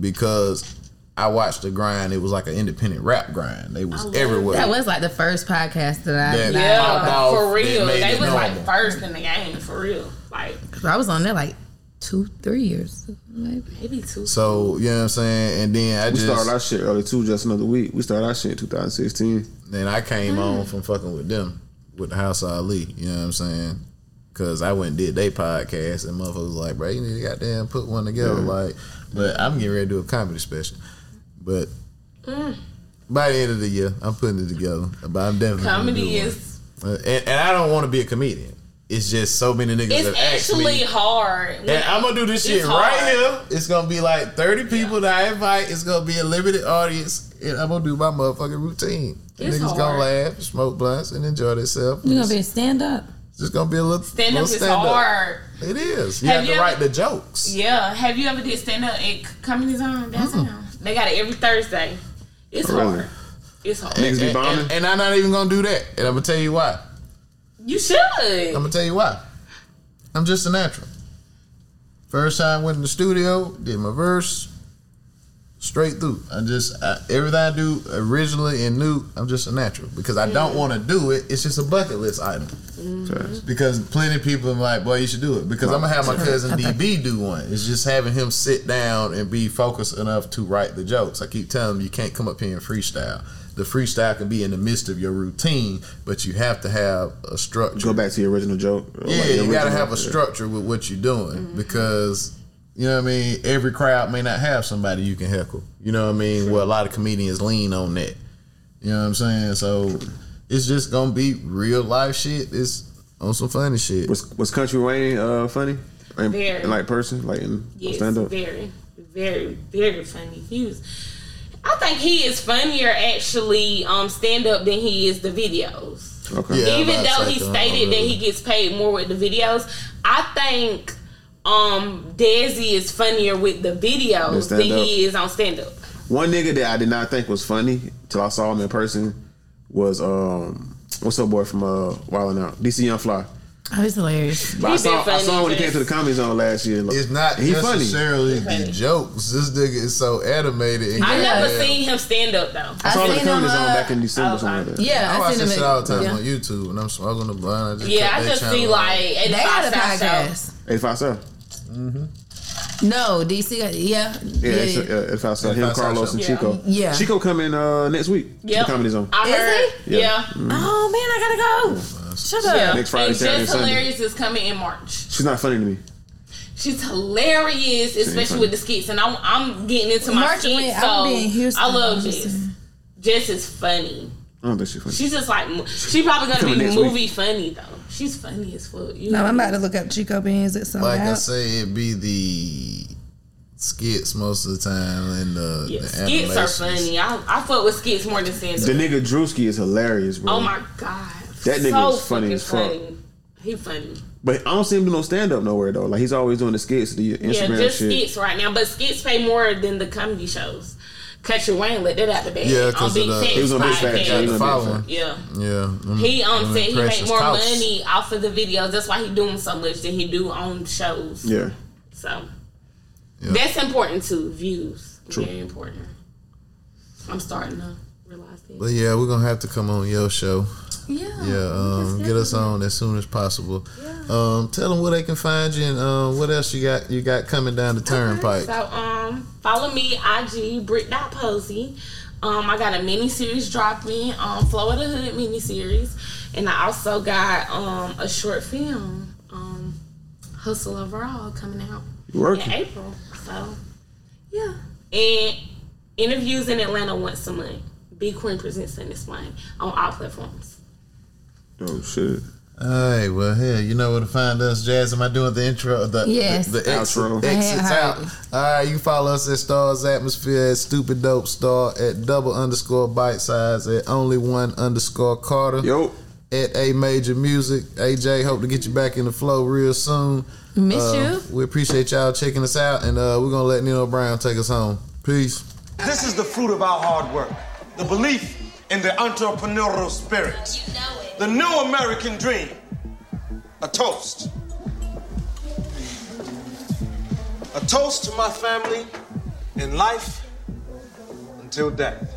because I watched the grind. It was like an independent rap grind. They was love everywhere. That was like the first podcast that I. That- that yeah, off, for real. They was normal. like first in the game, for real. Like I, I was on there like two, three years. Maybe. maybe two. so you know what I'm saying. And then I We just started our shit early too, just another week. We started our shit in 2016. Then I came Mm. on from fucking with them, with the House of Ali. You know what I'm saying? Cause I went and did their podcast and motherfuckers was like, bro, you need to goddamn put one together. Like, but I'm getting ready to do a comedy special. But Mm. by the end of the year, I'm putting it together. But I'm definitely gonna Comedy do one. is and, and I don't want to be a comedian. It's just so many niggas it's have asked me. actually hard. And I'm gonna do this shit hard. right here. It's gonna be like 30 people that I invite. It's gonna be a limited audience. And I'm gonna do my motherfucking routine. The It's niggas hard. gonna laugh, smoke blunts, and enjoy themselves. You gonna be a stand up? It's just gonna be a little stand up is stand-up. hard. It is. You Have have, you to ever- write the jokes. Yeah. Have you ever did stand up at Comedy Zone downtown? They got it every Thursday. It's really? hard. It's hard. Niggas be And, bombing. and, and I'm not even gonna do that. And I'm gonna tell you why. You should. I'm gonna tell you why. I'm just a natural. First time went in the studio, did my verse, straight through. I just I, everything I do originally and new, I'm just a natural because I don't want to do it. It's just a bucket list item. Mm-hmm. Facts. Because plenty of people are like, boy, you should do it. Because I'm gonna have my cousin DB do one. It's just having him sit down and be focused enough to write the jokes. I keep telling him you can't come up here and freestyle. The freestyle can be in the midst of your routine, but you have to have a structure. Go back to your original joke. or Yeah, like your you gotta have a structure with what you're doing mm-hmm. because you know what I mean. Every crowd may not have somebody you can heckle. You know what I mean. Well, a lot of comedians lean on that. You know what I'm saying. So it's just gonna be real life shit. It's on some funny shit. Was was Country Wayne uh, funny? In, Very. in like person, like in Yes, stand up. very, very, very funny. He was. I think he is funnier actually um stand up than he is the videos. Okay. Yeah. Even though he stated that he gets paid more with the videos, I think um Desi is funnier with the videos than he is on stand up. One nigga that I did not think was funny till I saw him in person was um what's up boy from uh Wildin' Out DC Young Fly. Oh, he's hilarious. But I saw, been I saw when he came to the comedy zone last year. It's not he's funny. necessarily funny. the jokes. This nigga is so animated. And I Yeah. never seen him stand up though. I saw him at the comedy zone uh, back in December. oh, something like that. Yeah, I I watch seen that him. shit all the time yeah. on YouTube, and I'm smoking the blind. I just Yeah, I just channel see like They 85 got a South podcast. 85 South. No, DC. got- Yeah, Yeah, it's, uh, 85 South. Him, 85 Karlous, show. and Yeah. Chico. Yeah. Chico coming uh, next week Yeah, the comedy zone. I Is heard. he? Yeah. Oh man, I gotta go. Shut up. Yeah. Next Friday, and Saturday, Jess Sunday. Hilarious is coming in March. She's not funny to me. She's hilarious, especially with the skits. And I'm, I'm getting into my March skits, when- so I'll be in Houston. I love Jess. Jess is funny. I don't think she's funny. She's just like she's probably gonna Coming be next movie funny though. She's funny as fuck. You No, know? I'm about to look up Chico Beans. It's sold Like I say, it be the skits most of the time, and the, yeah, the skits are funny. I, I fuck with skits more than stand The nigga Drewski is hilarious, bro. Oh my god, That nigga so is funny as fuck. funny. He funny. But I don't see him do no stand up nowhere though. Like he's always doing the skits, the Instagram Yeah, just shit. skits right now, but skits pay more than the comedy shows. Country Wayne let that out the bag. Yeah, on 'cause Big of the- Facts He was on Big Fat. podcast. Yeah, he was on Big Yeah. Yeah, them- He um them said he precious make more costs. money off of the videos. That's why he doing so much than he do on shows. Yeah. So Yeah. that's important too. Views True. very important. I'm starting to realize that. But yeah, we're gonna have to come on your show. Yeah. Yeah, um, get us on as soon as possible. Um, tell them where they can find you and um, what else you got you got coming down the turnpike. So um, follow me IG Britt.posey. Um, I got a mini series dropping, um, Flow of the Hood mini series, and I also got um a short film, um, Hustle Overall coming out working? in April. So yeah, and interviews in Atlanta once a month. B. Queen presents and one on all platforms. Oh shit. All right, well, here you know where to find us. Jazz, am I doing the intro? The Yes. the, the exit, Outro. exits out. All right, you follow us at Stars Atmosphere at Stupid Dope Star at double underscore bite size at only one underscore Carter Yo. at A Major Music. AJ, hope to get you back in the flow real soon. Miss Uh, you. We appreciate y'all checking us out, and uh, we're gonna let Neil Brown take us home. Peace. This is the fruit of our hard work. The belief in the entrepreneurial spirit. The new American dream. A toast. A toast to my family in life until death.